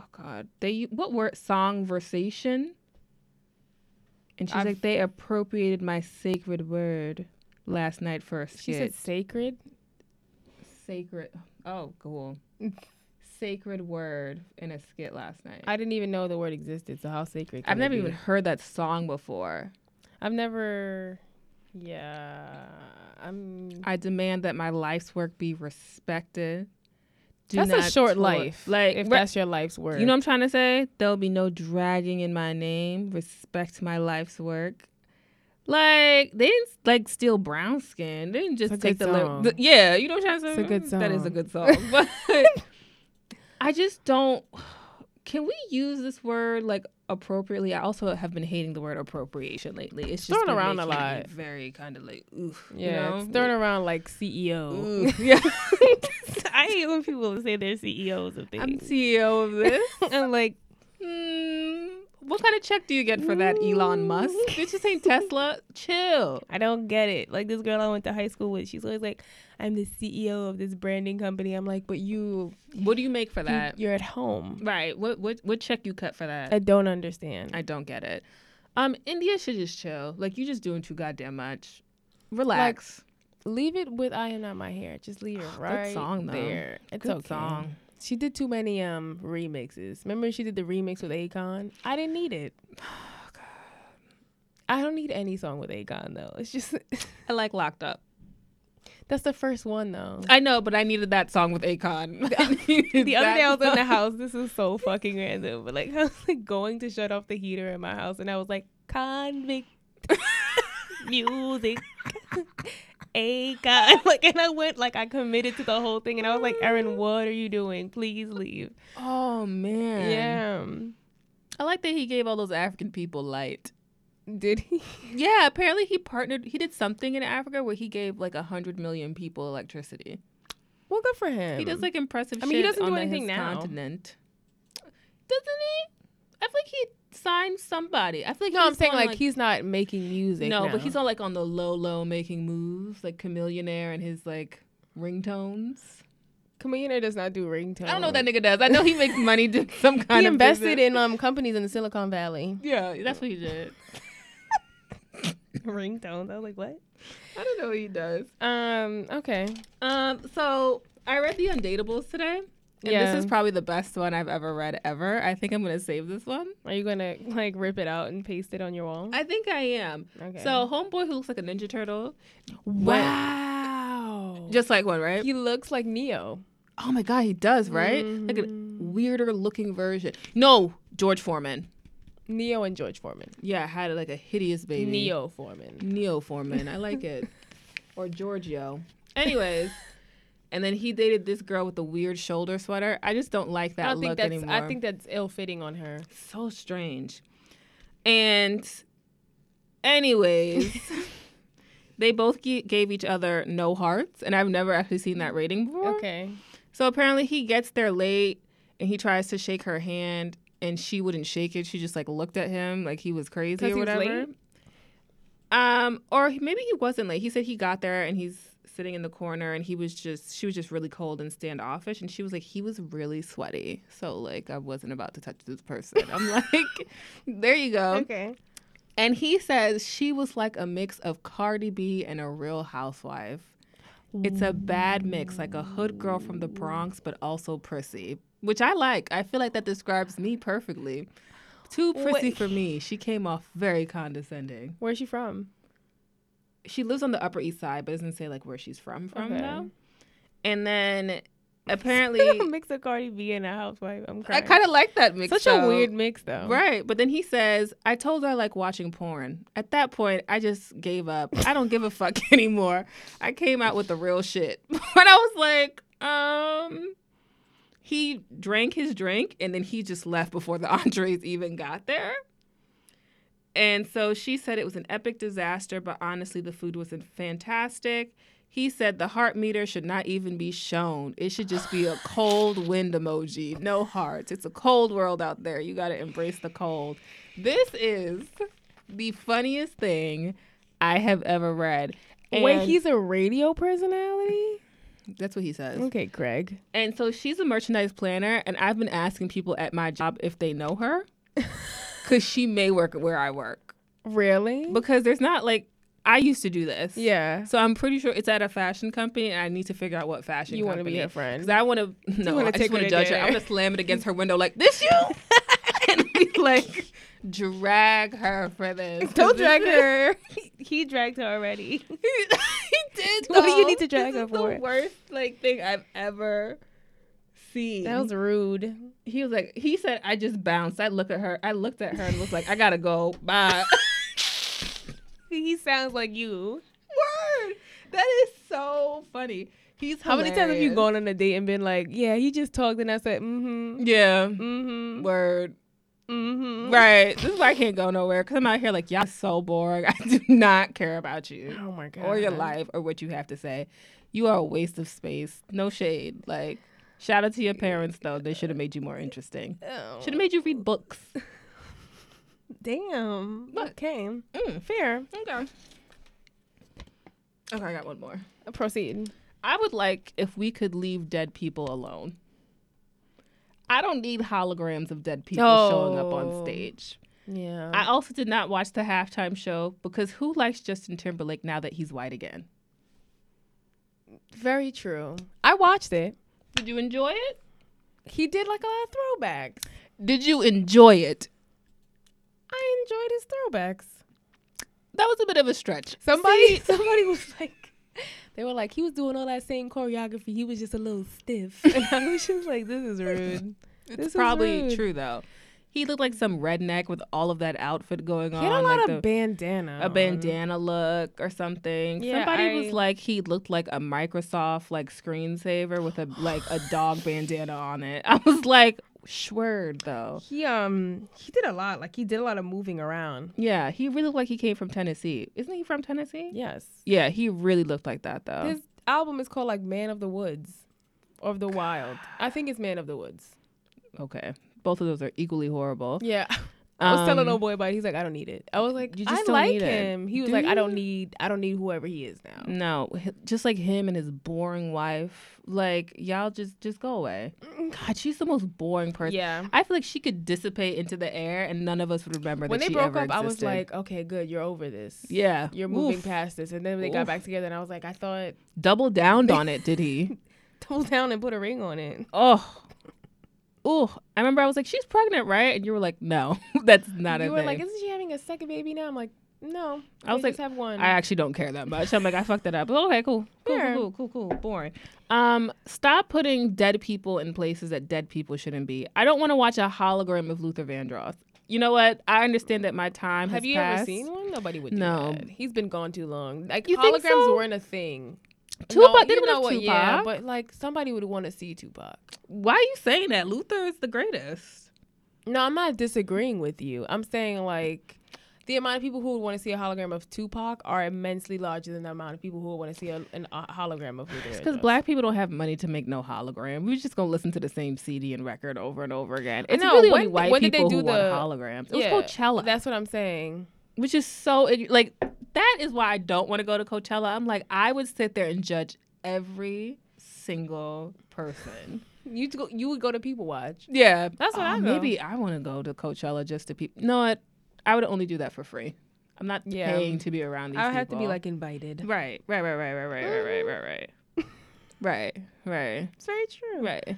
oh god they what word Songversation and she's I've- like they appropriated my sacred word last night for a skit She said sacred. sacred oh cool sacred word in a skit last night I didn't even know the word existed. So how sacred? I've never even heard that song before I've never. Yeah, I'm. i demand that my life's work be respected Do that's a short toy- life. like if re- that's your life's work. You know what I'm trying to say? There'll be no dragging in my name. Respect my life's work. Like they didn't like steal brown skin. They didn't just take the, song. the yeah. You know what I'm trying to say? It's a good Mm, That is a good song. But I just don't. Can we use this word like appropriately? I also have been hating the word appropriation lately. It's just Thrown been around a lot. Very kind of like oof. Yeah, you know? it's thrown around like CEO. Yeah. I hate when people say they're CEOs of things. I'm. CEO of this. And I'm like, Mm, what kind of check do you get for that, Elon Musk? Bitch, this ain't Tesla. Chill. I don't get it. Like this girl I went to high school with, she's always like, I'm the CEO of this branding company. I'm like, but you, What do you make for that? you're at home. Right. What what what check you cut for that? I don't understand. I don't get it. Um, India should just chill. Like you're just doing too goddamn much. Relax. leave it with I am not my hair. Just leave it right Good song, though. there. It's a Good okay. song. She did too many um remixes. Remember she did the remix with Akon? I didn't need it. I don't need any song with Akon though. It's just I like Locked Up. that's the first one though. I know, but I needed that song with Akon. the other day I was in the house. This is so fucking random, but like I was like going to shut off the heater in my house, and I was like convict music. Akon, like, and I went like I committed to the whole thing, and I was like, Erin, what are you doing? Please leave. Oh man. Yeah, I like that he gave all those African people light. did he? Yeah, apparently he partnered. He did something in Africa where he gave like a hundred million people electricity. Well, good for him. He does like impressive. I mean, he doesn't do anything now. Continent, doesn't he? I feel like he signed somebody. I feel like no, I'm saying on, like, he's not making music. no, now. but he's on like on the low low making moves, like Chamillionaire and his like ringtones. Chameleon does not do ringtones. I don't know what that nigga does. I know he makes money doing some kind He of invested in um companies in the Silicon Valley. Yeah, that's what he did. ringtones. I was like, what? I don't know what he does. Um. Okay. Um, so I read the Undateables today. And Yeah. this is probably the best one I've ever read ever. I think I'm gonna save this one. Are you gonna like rip it out and paste it on your wall? I think I am. Okay. So homeboy who looks like a ninja turtle. wow. Just like one, right? he looks like Neo. oh my god, he does, right? Like a Mhm. weirder looking version. No, George Foreman. Neo and George Foreman. Yeah, I had like a hideous baby. Neo Foreman. Neo Foreman. I like it. or Giorgio. Anyways. And then he dated this girl with the weird shoulder sweater. I just don't like that I look that's. anymore. I think that's ill fitting on her. so strange. And anyways, they both g- gave each other no hearts, and I've never actually seen that rating before. Okay. So apparently he gets there late and he tries to shake her hand and she wouldn't shake it. She just like looked at him like he was crazy or whatever. late? Um, or maybe he wasn't late. He said he got there and he's sitting in the corner and he was just she was just really cold and standoffish and she was like he was really sweaty. So like I wasn't about to touch this person. I'm like, there you go. Okay. And he says she was like a mix of Cardi B and a real housewife. It's a bad mix, like a hood girl from the Bronx, but also prissy, which I like. I feel like that describes me perfectly. Too prissy Wait. for me. She came off very condescending. Where's she from? She lives on the Upper East Side, but doesn't say like where she's from from Okay. though. And then apparently, a mix of Cardi B and a housewife. I'm crying. I kind of like that mix. Such though. a weird mix though. Right. But then he says, I told her I like watching porn. At that point, I just gave up. I don't give a fuck anymore. I came out with the real shit. But I was like, um, he drank his drink and then he just left before the entrees even got there. And so she said it was an epic disaster, but honestly, the food wasn't fantastic. He said the heart meter should not even be shown. It should just be a cold wind emoji, no hearts. It's a cold world out there. You got to embrace the cold. This is the funniest thing I have ever read. Wait, he's a radio personality? that's what he says. Okay, Craig. And so she's a merchandise planner, and I've been asking people at my job if they know her, because she may work where I work. Really? Because there's not like I used to do this. yeah. So I'm pretty sure it's at a fashion company, and I need to figure out what fashion. You want to be her friend? Because I want to. No, I just want to judge her. I'm gonna slam it against her window like this. You and be like, drag her for this. Don't drag her. he dragged her already. he did. What do you need to drag This her is for? The worst like thing I've ever That was rude. he was like, he said, I just bounced. I look at her. I looked at her and was like, I gotta go. Bye. He sounds like you. Word. That is so funny. He's How many times have you gone on a date and been like, yeah, he just talked and I said, mm-hmm, Yeah. mm-hmm, Word. mm-hmm. Right. This is why I can't go nowhere because I'm out here like, y'all so boring. I do not care about you Oh my god. or your life or what you have to say. You are a waste of space. No shade. Like, shout out to your parents though. They should have made you more interesting. Oh, Should have made you read books. damn. What? Okay. Mm. Fair. Okay. Okay, I got one more. Proceed. I would like if we could leave dead people alone. I don't need holograms of dead people showing up on Oh. stage. Yeah. I also did not watch the halftime show because who likes Justin Timberlake now that he's white again? Very true. I watched it. Did you enjoy it? He did like a lot of throwbacks. Did you enjoy it? I enjoyed his throwbacks. That was a bit of a stretch. Somebody, somebody was like, they were like, he was doing all that same choreography. He was just a little stiff, and I was just like, this is rude. It's This is probably rude. true though. He looked like some redneck with all of that outfit going He on, He had a lot like of the- bandana. a bandana look or something. Yeah, Somebody was like he looked like a Microsoft like screensaver with a like a dog bandana on it. I was like, Schwerd though. He um he did a lot. Like he did a lot of moving around. Yeah, he really looked like he came from Tennessee. Isn't he from Tennessee? Yes. Yeah, he really looked like that though. His album is called like Man of the Woods or of the Wild. I think it's Man of the Woods. okay. Both of those are equally horrible. Yeah. I was telling Um, old boy about it. He's like, I don't need it. I was like, You just I don't like need it. him. He was Do like, I don't need I don't need whoever he is now. No, just like him and his boring wife. Like y'all just just go away. God, she's the most boring person. Yeah. I feel like she could dissipate into the air and none of us would remember When that they she broke up, I was like, okay, good, you're over this. yeah, You're moving Oof. past this. And then they got back together and I was like, I thought Double downed on it, did he? double down and put a ring on it. Oh, oh, I remember I was like, she's pregnant, right? And you were like, no, that's not you a You were thing. like, isn't she having a second baby now? I'm like, no. I was like, have one. I actually don't care that much. I'm like, I fucked that up. But okay, cool. Cool, cool, cool, cool, cool. Boring. Um, stop putting dead people in places that dead people shouldn't be. I don't want to watch a hologram of Luther Vandross. You know what? I understand that my time have has you ever seen one? Nobody would do No. that. He's been gone too long. Like You holograms so? weren't a thing. Tupac- they you don't know have what? Yeah, Tupac. but like somebody would want to see Tupac. Why are you saying that? Luther is the greatest. No, I'm not disagreeing with you. I'm saying like the amount of people who would want to see a hologram of Tupac are immensely larger than the amount of people who would want to see a, an, a hologram of Luther. Because black people don't have money to make no hologram. We're just gonna listen to the same CD and record over and over again. I It's know, really when- only white when did they people do who want the- holograms. It Yeah, was Coachella. That's what I'm saying. Which is so like that is why I don't want to go to Coachella. I'm like I would sit there and judge every single person. You go, you would go to People Watch. Yeah, That's what Oh, I go. maybe I want to go to Coachella just to people. No, what? I would only do that for free. I'm not Yeah. paying to be around these. I would have to be like invited. right, right, right, right, right, right, right, right, right, right, right, right, It's very true. right.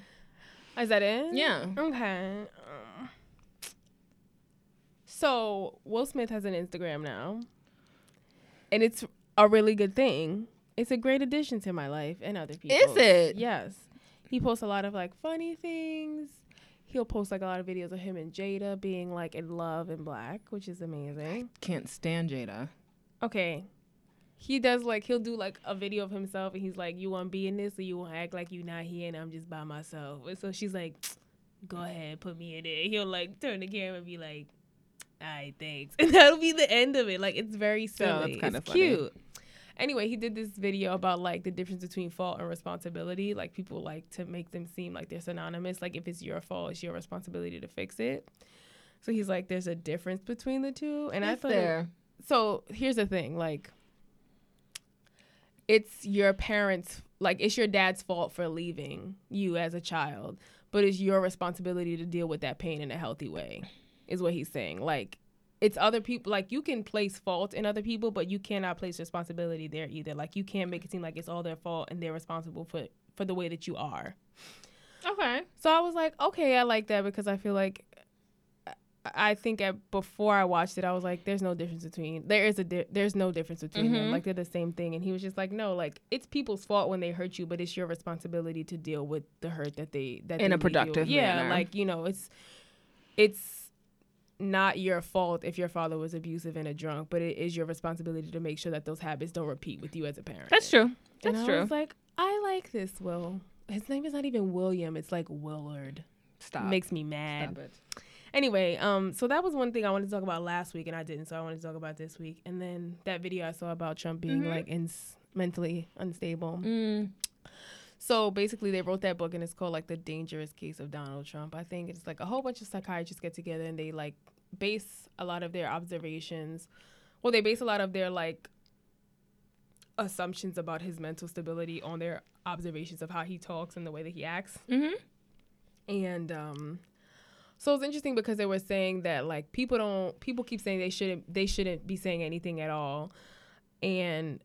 Is that it? Yeah. Okay. Um, so Will Smith has an Instagram now, and it's a really good thing. It's a great addition to my life and other people. Is it? Yes. He posts a lot of like funny things. He'll post like a lot of videos of him and Jada being like in love and black, which is amazing. I Can't stand Jada. Okay. He does like he'll do like a video of himself and he's like, You wanna be in this or you wanna act like you're not here and I'm just by myself. And so she's like, Go ahead, put me in it. He'll like turn the camera and be like, Alright, thanks. And that'll be the end of it. Like it's very So silly. it's kinda funny. cute. Anyway, he did this video about like the difference between fault and responsibility. Like people like to make them seem like they're synonymous. Like if it's your fault, it's your responsibility to fix it. So he's like, there's a difference between the two. And I Is thought it- there. so here's the thing like it's your parents like it's your dad's fault for leaving you as a child but it's your responsibility to deal with that pain in a healthy way is what he's saying like it's other people like you can place fault in other people but you cannot place responsibility there either like you can't make it seem like it's all their fault and they're responsible for for the way that you are Okay. so I was like, okay, I like that because I feel like I- think at, before I watched it, I was like, there's no difference between there is a di- there's no difference between them. Mhm. Like they're the same thing. And he was just like, no, like it's people's fault when they hurt you, but it's your responsibility to deal with the hurt that they that In they a productive Yeah, manner. like you know, it's it's not your fault if your father was abusive and a drunk, but it is your responsibility to make sure that those habits don't repeat with you as a parent. That's true. And That's I true. was like, I like this Will. His name is not even William. It's like Willard. Stop. Makes me mad. Stop it. Anyway, um, so that was one thing I wanted to talk about last week, and I didn't. So I wanted to talk about this week. And then that video I saw about Trump being Mhm. like ins- mentally unstable. Mm. So basically, they wrote that book, and it's called like the dangerous case of Donald Trump. I think it's like a whole bunch of psychiatrists get together and they like base a lot of their observations. Well, they base a lot of their like assumptions about his mental stability on their observations of how he talks and the way that he acts. Mm-hmm. And um so it's interesting because they were saying that like people don't people keep saying they shouldn't they shouldn't be saying anything at all. And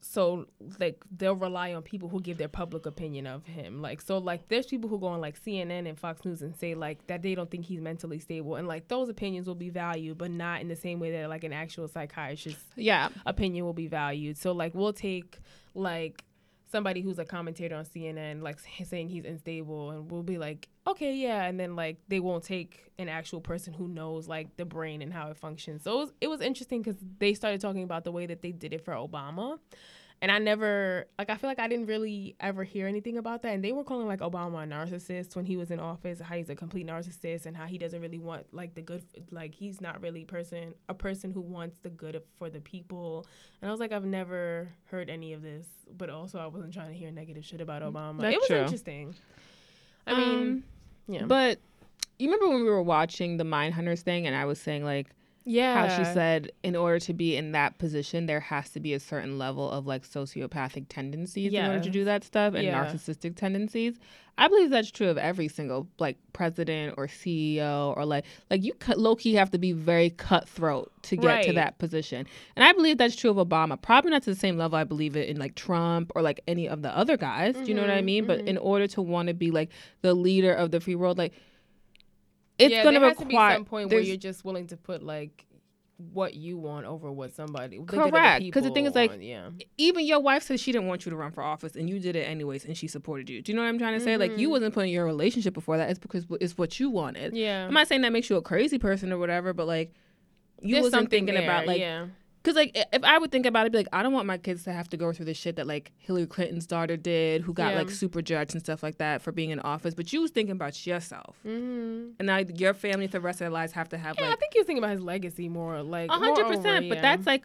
so like they'll rely on people who give their public opinion of him. Like so like there's people who go on like CNN and Fox News and say like that they don't think he's mentally stable and like those opinions will be valued but not in the same way that like an actual psychiatrist Yeah. opinion will be valued. So like we'll take like somebody who's a commentator on CNN like saying he's unstable and we'll be like okay yeah and then like they won't take an actual person who knows like the brain and how it functions. So it was, it was interesting cuz they started talking about the way that they did it for Obama. And I never like I feel like I didn't really ever hear anything about that. And they were calling like Obama a narcissist when he was in office, how he's a complete narcissist and how he doesn't really want like the good like he's not really person a person who wants the good for the people. And I was like I've never heard any of this, but also I wasn't trying to hear negative shit about Obama. That's it was true. interesting. I mean, Um, yeah. But you remember when we were watching the Mindhunters thing, and I was saying like yeah. how she said in order to be in that position, there has to be a certain level of like sociopathic tendencies in order to do that stuff and Yeah. narcissistic tendencies. I believe that's true of every single like president or CEO or like like you low key have to be very cutthroat to get to that position. And I believe that's true of Obama. Probably not to the same level I believe it in like Trump or like any of the other guys. Do you know what I Mhm, mean? But mhm. in order to want to be like the leader of the free world, like it's yeah, gonna there has to be require some point where you're just willing to put like what you want over what somebody. good of the thing is, like, want, yeah, even your wife said she didn't want you to run for office and you did it anyways and she supported you. Do you know what I'm trying to say? Like you wasn't mm-hmm. putting your relationship before that. It's because it's what you wanted. yeah. I'm not saying that makes you a crazy person or whatever, but like you There's wasn't thinking about like yeah. Because like if I would think about it, I'd be like, I don't want my kids to have to go through the shit that like Hillary Clinton's daughter did, who got Yeah. like super judged and stuff like that for being in office. But you was thinking about yourself, Mm-hmm. and now your family for the rest of their lives have to have like Yeah, I think he was thinking about his legacy more, like a hundred percent. But yeah. that's like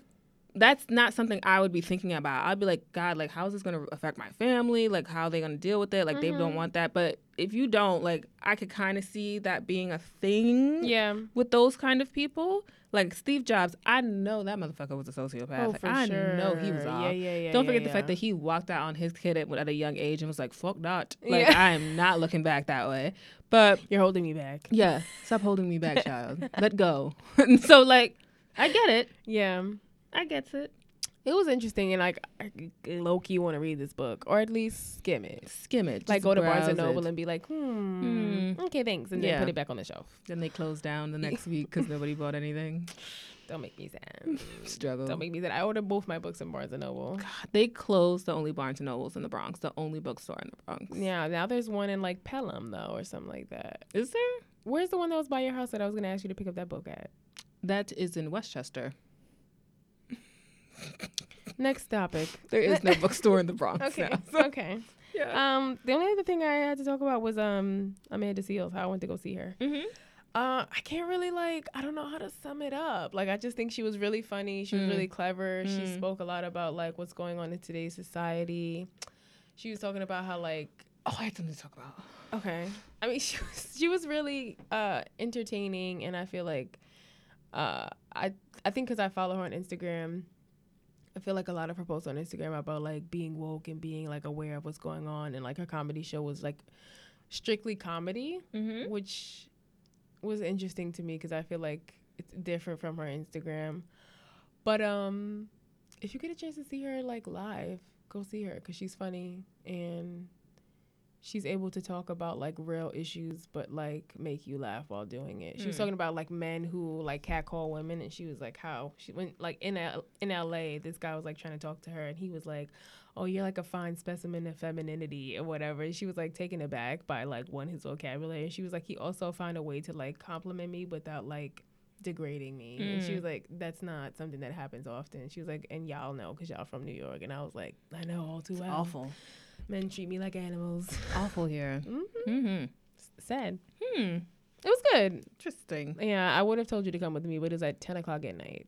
that's not something I would be thinking about. I'd be like, God, like how is this gonna affect my family? Like how are they gonna deal with it? Like they don't Mhm. want that. But if you don't, like I could kind of see that being a thing yeah. with those kind of people. Like Steve Jobs, I know that motherfucker was a sociopath. Oh, like, I sure. know he was Yeah, off. yeah, yeah. Don't yeah, forget the fact that he walked out on his kid at, at a young age and was like, "Fuck not." Like. I am not looking back that way. But you're holding me back. yeah, stop holding me back, child. Let go. so like, I get it. Yeah. I get it. It was interesting, and like low key want to read this book, or at least skim it. Skim it. Like go to Barnes and Noble it. and be like, hmm, Hmm. okay, thanks, and then put it back on the shelf. Then they close down the next week because nobody bought anything. Don't make me sad. Struggle. Don't make me sad. I ordered both my books in Barnes and Noble. God, They closed the only Barnes and Nobles in the Bronx, the only bookstore in the Bronx. Yeah, now there's one in like Pelham though, or something like that. Is there? Where's the one that was by your house that I was gonna ask you to pick up that book at? That is in Westchester. Next topic. There is no bookstore in the Bronx. Okay. now, so- okay. Yeah. Um, the only other thing I had to talk about was um Amanda Seales. How I went to go see her. mm-hmm. Uh, I can't really like. I don't know how to sum it up. Like, I just think she was really funny. She was Mm. really clever. She Mm. spoke a lot about like what's going on in today's society. She was talking about how like Oh, I had something to talk about. okay. I mean, she was she was really uh entertaining, and I feel like uh I I think because I follow her on Instagram. I feel like a lot of her posts on Instagram about like being woke and being like aware of what's going on, and like her comedy show was like strictly comedy Mm-hmm. which was interesting to me because I feel like it's different from her Instagram. But um, if you get a chance to see her like live, go see her because she's funny and she's able to talk about like real issues, but like make you laugh while doing it. She was Mm. talking about like men who like catcall women, and she was like how she went like in L- in L.A. This guy was like trying to talk to her, and he was like oh, you're like a fine specimen of femininity or whatever. And she was like taken aback by like one his vocabulary. And she was like, he also found a way to like compliment me without like degrading me. And she Mm. was like, that's not something that happens often. She was like, and y'all know because y'all from New York. And I was like, I know all too well. Awful. Men treat me like animals. Awful here. hmm Mm-hmm. Sad. Hmm. It was good. Interesting. Yeah, I would have told you to come with me, but it was at 10 o'clock at night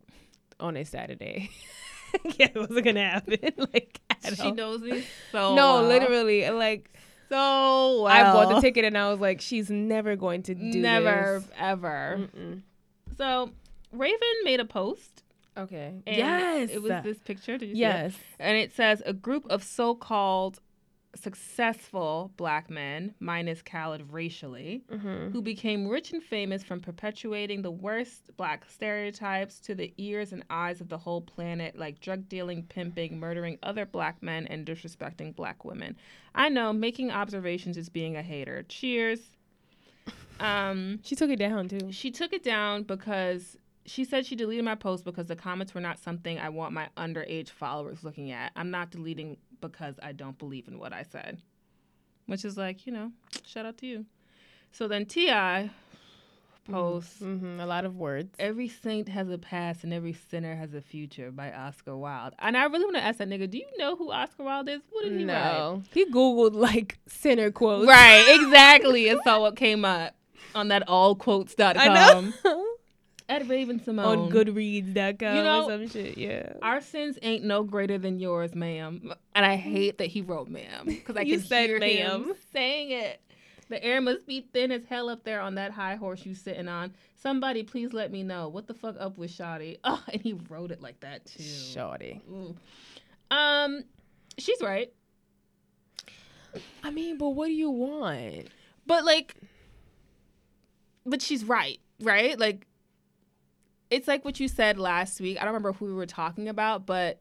on a Saturday. yeah, it wasn't going to happen. like, at She all. knows me so no, well. literally, like so well. I bought the ticket and I was like, she's never going to do Never this. ever. Mm-mm. So Raven made a post. Okay. and yes. It was this picture. Did you see it? Yes. And it says a group of so-called successful black men, minus Khaled racially, Mm-hmm. who became rich and famous from perpetuating the worst black stereotypes to the ears and eyes of the whole planet, like drug dealing, pimping, murdering other black men, and disrespecting black women. I know making observations is being a hater. Cheers. Um, She took it down too. she took it down because she said she deleted my post because the comments were not something I want my underage followers looking at. I'm not deleting because I don't believe in what I said. Which is like, you know, shout out to you. So then T.I. posts Mm-hmm. A lot of words. Every Saint Has a Past and Every Sinner Has a Future by Oscar Wilde. And I really want to ask that nigga, do you know who Oscar Wilde is? What did he write? He Googled like sinner quotes. Right, exactly. and saw what came up on that allquotes.com. I know. At Raven-Symoné. On goodreads.com You know- or some shit. Yeah. Our sins ain't no greater than yours, ma'am. And I hate that he wrote ma'am because I You can said hear him ma'am. saying it. The air must be thin as hell up there on that high horse you sitting on. Somebody please let me know what the fuck up with Shotty. Oh, and he wrote it like that too. Shorty. Ooh. Um, she's right, I mean, but what do you want? but like, but she's right, right? Like, it's like what you said last week. I don't remember who we were talking about, but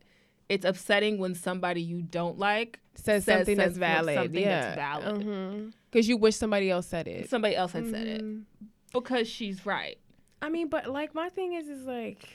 it's upsetting when somebody you don't like Says, Says- something that's valid. something yeah. that's valid. Because you wish somebody else said it. somebody else had said it. Mhm. because she's right. I mean, but like my thing is, is like,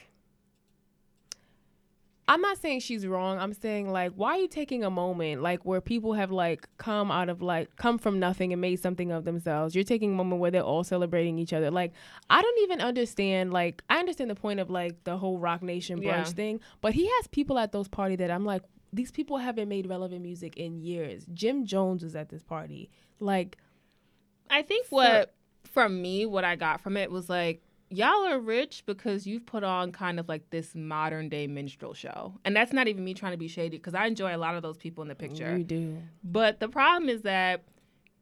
I'm not saying she's wrong. I'm saying like, why are you taking a moment like where people have like come out of like come from nothing and made something of themselves? You're taking a moment where they're all celebrating each other. Like, I don't even understand. Like, I understand the point of like the whole Roc Nation brunch Yeah. thing, but he has people at those party that I'm like, these people haven't made relevant music in years. Jim Jones was at this party. Like, I think what from me, what I got from it was like, y'all are rich because you've put on kind of like this modern day minstrel show. And that's not even me trying to be shady because I enjoy a lot of those people in the picture. you do. But the problem is that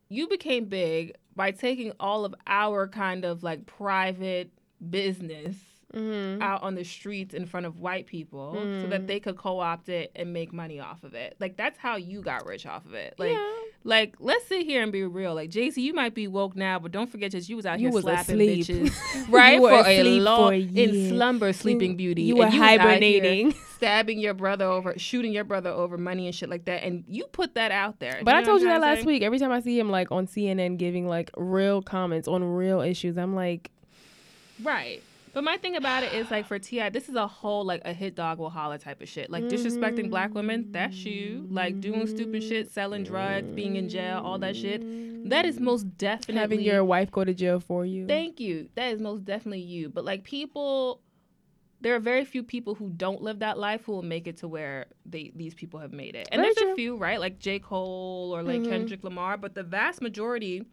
you became big by taking all of our kind of like private business Mm-hmm. out on the streets in front of white people so Mm. that they could co-opt it and make money off of it. Like that's how you got rich off of it. Like yeah. Like let's sit here and be real. Like Jay-Z, you might be woke now, but don't forget just you was out You here was slapping asleep. bitches. Right? You were for a long for a in slumber sleeping beauty. You were And was out here hibernating. stabbing your brother over, shooting your brother over money and shit like that. And you put that out there. But I know told you that last week. Every time I see him like on CNN giving like real comments on real issues, I'm like. Right. But my thing about it is like for T.I., this is a whole like a hit dog will holler type of shit. Like disrespecting black women, that's you. Like doing stupid shit, selling drugs, being in jail, all that shit. That is most definitely having your wife go to jail for you. Thank you. That is most definitely you. But like people, there are very few people who don't live that life who will make it to where they these people have made it. And Very there's true. a few, right? Like J. Cole or like Mhm. Kendrick Lamar, but the vast majority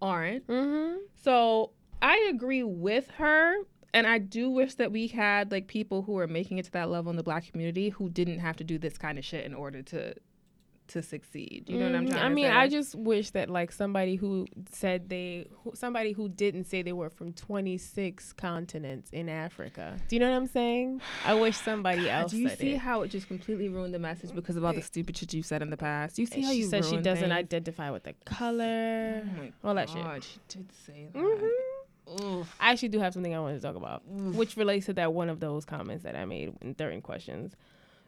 aren't. mm-hmm. So I agree with her. And I do wish that we had like people who are making it to that level in the black community who didn't have to do this kind of shit in order to to succeed. You know what I'm Mhm. trying I to mean, say? I just wish that like somebody who said they, who, somebody who didn't say they were from 26 continents in Africa. Do you know what I'm saying? I wish somebody else Do you said see it. how it just completely ruined the message because of all the stupid shit you said in the past? You see And how she you says she doesn't things? identify with the color. Oh my all that shit. God, She did say that. Mhm. Oof. I actually do have something I wanted to talk about, which relates to that one of those comments that I made in 30 questions.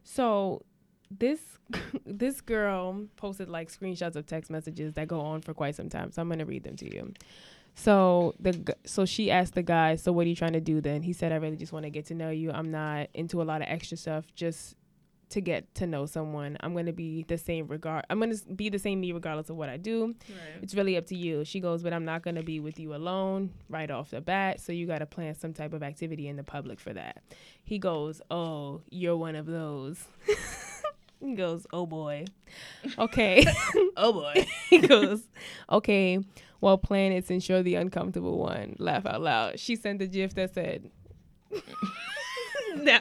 So this this girl posted like screenshots of text messages that go on for quite some time. So I'm gonna read them to you. So the so she asked the guy, so what are you trying to do then? He said, I really just want to get to know you. I'm not into a lot of extra stuff. Just to get to know someone, I'm gonna be the same regard. I'm gonna be the same me regardless of what I do it's really up to you. She goes, but I'm not going to be with you alone right off the bat. So you got to plan some type of activity in the public for that. He goes, oh, you're one of those. he goes, oh boy. Okay. Oh boy. he goes, okay, well, plan it since you're the uncomfortable one. Laugh out loud. She sent a gif that said, no.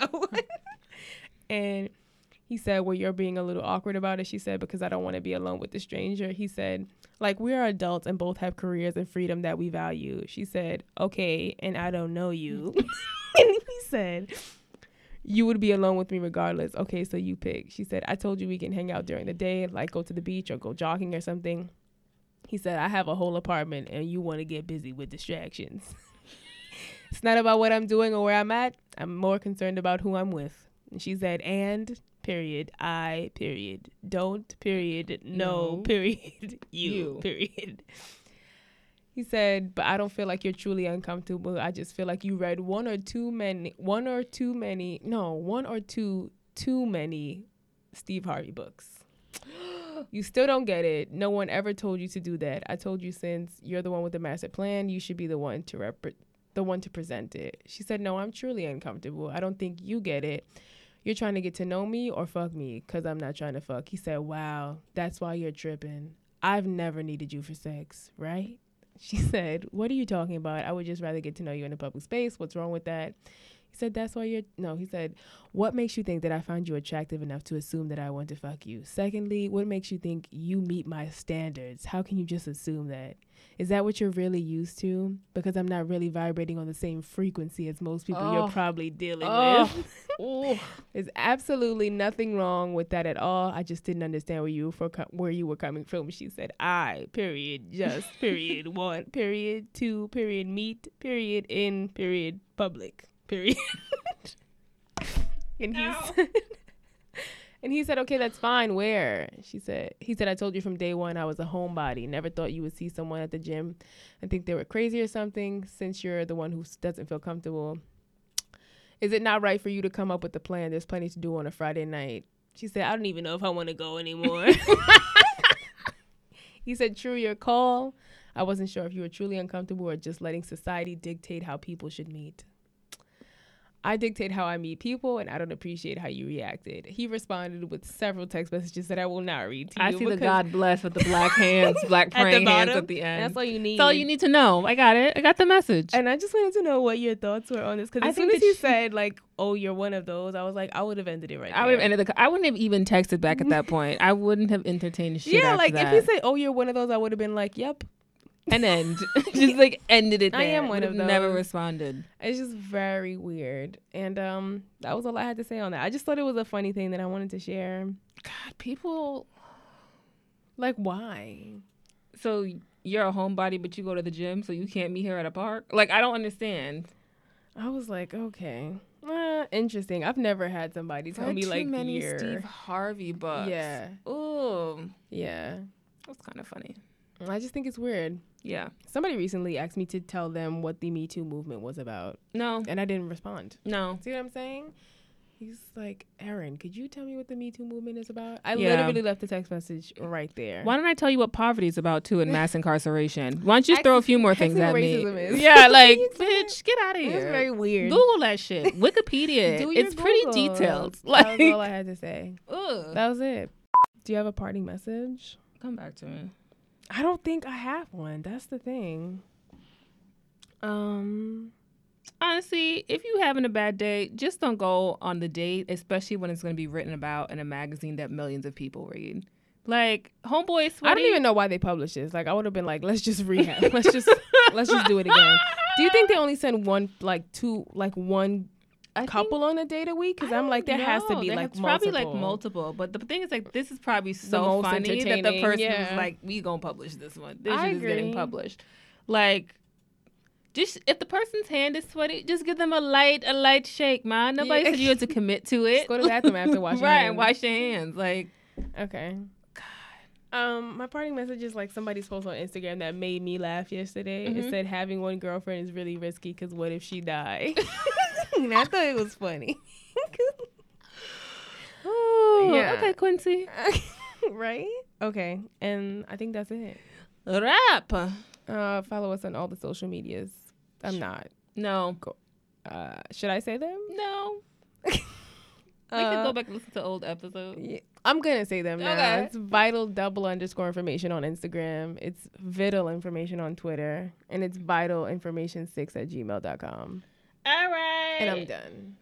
and he said, well, you're being a little awkward about it. She said, because I don't want to be alone with the stranger. He said, like, we are adults and both have careers and freedom that we value. She said, okay, and I don't know you. and he said, you would be alone with me regardless. Okay, so you pick. She said, I told you we can hang out during the day, like go to the beach or go jogging or something. He said, I have a whole apartment and you want to get busy with distractions. it's not about what I'm doing or where I'm at. I'm more concerned about who I'm with. And she said, and period, I period, don't period, no, No. period, you, You. period. He said, but I don't feel like you're truly uncomfortable. I just feel like you read one or two many, one or too many, no, one or two too many Steve Harvey books. You still don't get it. No one ever told you to do that. I told you since you're the one with the master plan, you should be the one to rep- the one to present it. She said, "No, I'm truly uncomfortable. I don't think you get it. You're trying to get to know me or fuck me cuz I'm not trying to fuck." He said, "Wow, that's why you're tripping. I've never needed you for sex, right?" She said, "What are you talking about? I would just rather get to know you in a public space. What's wrong with that?" He said, "That's why you're no." He said, "What makes you think that I find you attractive enough to assume that I want to fuck you? Secondly, what makes you think you meet my standards? How can you just assume that? Is that what you're really used to? Because I'm not really vibrating on the same frequency as most people you're Oh. probably dealing Oh. with. There's absolutely nothing wrong with that at all. I just didn't understand where you were for co- where you were coming from. She said, "I period just period one period two period meet period in period public period." and he said, And he said, "Okay, that's fine. Where?" She said, "He said I told you from day one I was a homebody. Never thought you would see someone at the gym and think they were crazy or something. Since you're the one who doesn't feel comfortable, is it not right for you to come up with the plan? There's plenty to do on a Friday night." She said, "I don't even know if I want to go anymore." he said, "True, your call. I wasn't sure if you were truly uncomfortable or just letting society dictate how people should meet." I dictate how I meet people, and I don't appreciate how you reacted. He responded with several text messages that I will not read to I you. I see the God bless with the black hands, black at praying hands at the end. That's all you need. That's all you need to know. I got it. I got the message. And I just wanted to know what your thoughts were on this because as soon as he said like, "Oh, you're one of those," I was like, I would have ended it right. I would have ended the. I wouldn't have even texted back at that point. I wouldn't have entertained shit. Yeah, like that. if he said, "Oh, you're one of those," I would have been like, "Yep." And end, just like ended it. There. I am one of Would've Never responded. It's just very weird, and um, that was all I had to say on that. I just thought it was a funny thing that I wanted to share. God, people. Like, why? So you're a homebody, but you go to the gym, so you can't meet here at a park. Like I don't understand. I was like, okay, uh, interesting. I've never had somebody tell me like many you're- Steve Harvey books. Yeah, Ooh, yeah. that's kind of funny. I just think it's weird. Yeah. Somebody recently asked me to tell them what the Me Too movement was about, No. and I didn't respond. No. See what I'm saying? He's like, Aaron, could you tell me what the Me Too movement is about? I Yeah. literally left the text message right there. Why don't I tell you what poverty is about too and mass incarceration? Why don't you throw a few more things at me? is. Yeah, like bitch, get out of here. very weird. Google that shit. Wikipedia. It's pretty Googles. detailed. That was all I had to say. ugh. That was it. Do you have a parting message? come back to me. I don't think I have one. That's the thing. Um, Honestly, if you're having a bad day, just don't go on the date, especially when it's going to be written about in a magazine that millions of people read. Like homeboy is I don't even know why they published this. Like, I would have been like, let's just rehab. let's just let's just do it again. Do you think they only send one, like two, like one I couple on a date a week? Because I'm like, there don't has to be There like probably like multiple. But the thing is, like, this is probably so funny that the person yeah. was like, "We gonna publish this one. This I is getting published." Like, just if the person's hand is sweaty, just give them a light, a light shake, man. Nobody Yeah. said you had to commit to it. Just go to the bathroom after washing your right, hands. and wash your hands. Like, Okay. Um, my parting message is like somebody's post on Instagram that made me laugh yesterday. It Mhm. said having one girlfriend is really risky because what if she die? and I thought it was funny. oh, Yeah. okay, Quincy. right? Okay. And I think that's it. Rap. Uh, follow us on all the social medias. I'm not. No, Uh, should I say them? no. We Uh, can go back and listen to old episodes. Yeah, I'm gonna say them now. Okay. It's vital double underscore information on Instagram. It's vital information on Twitter, and it's vital information six at gmail.com. All right. And I'm done.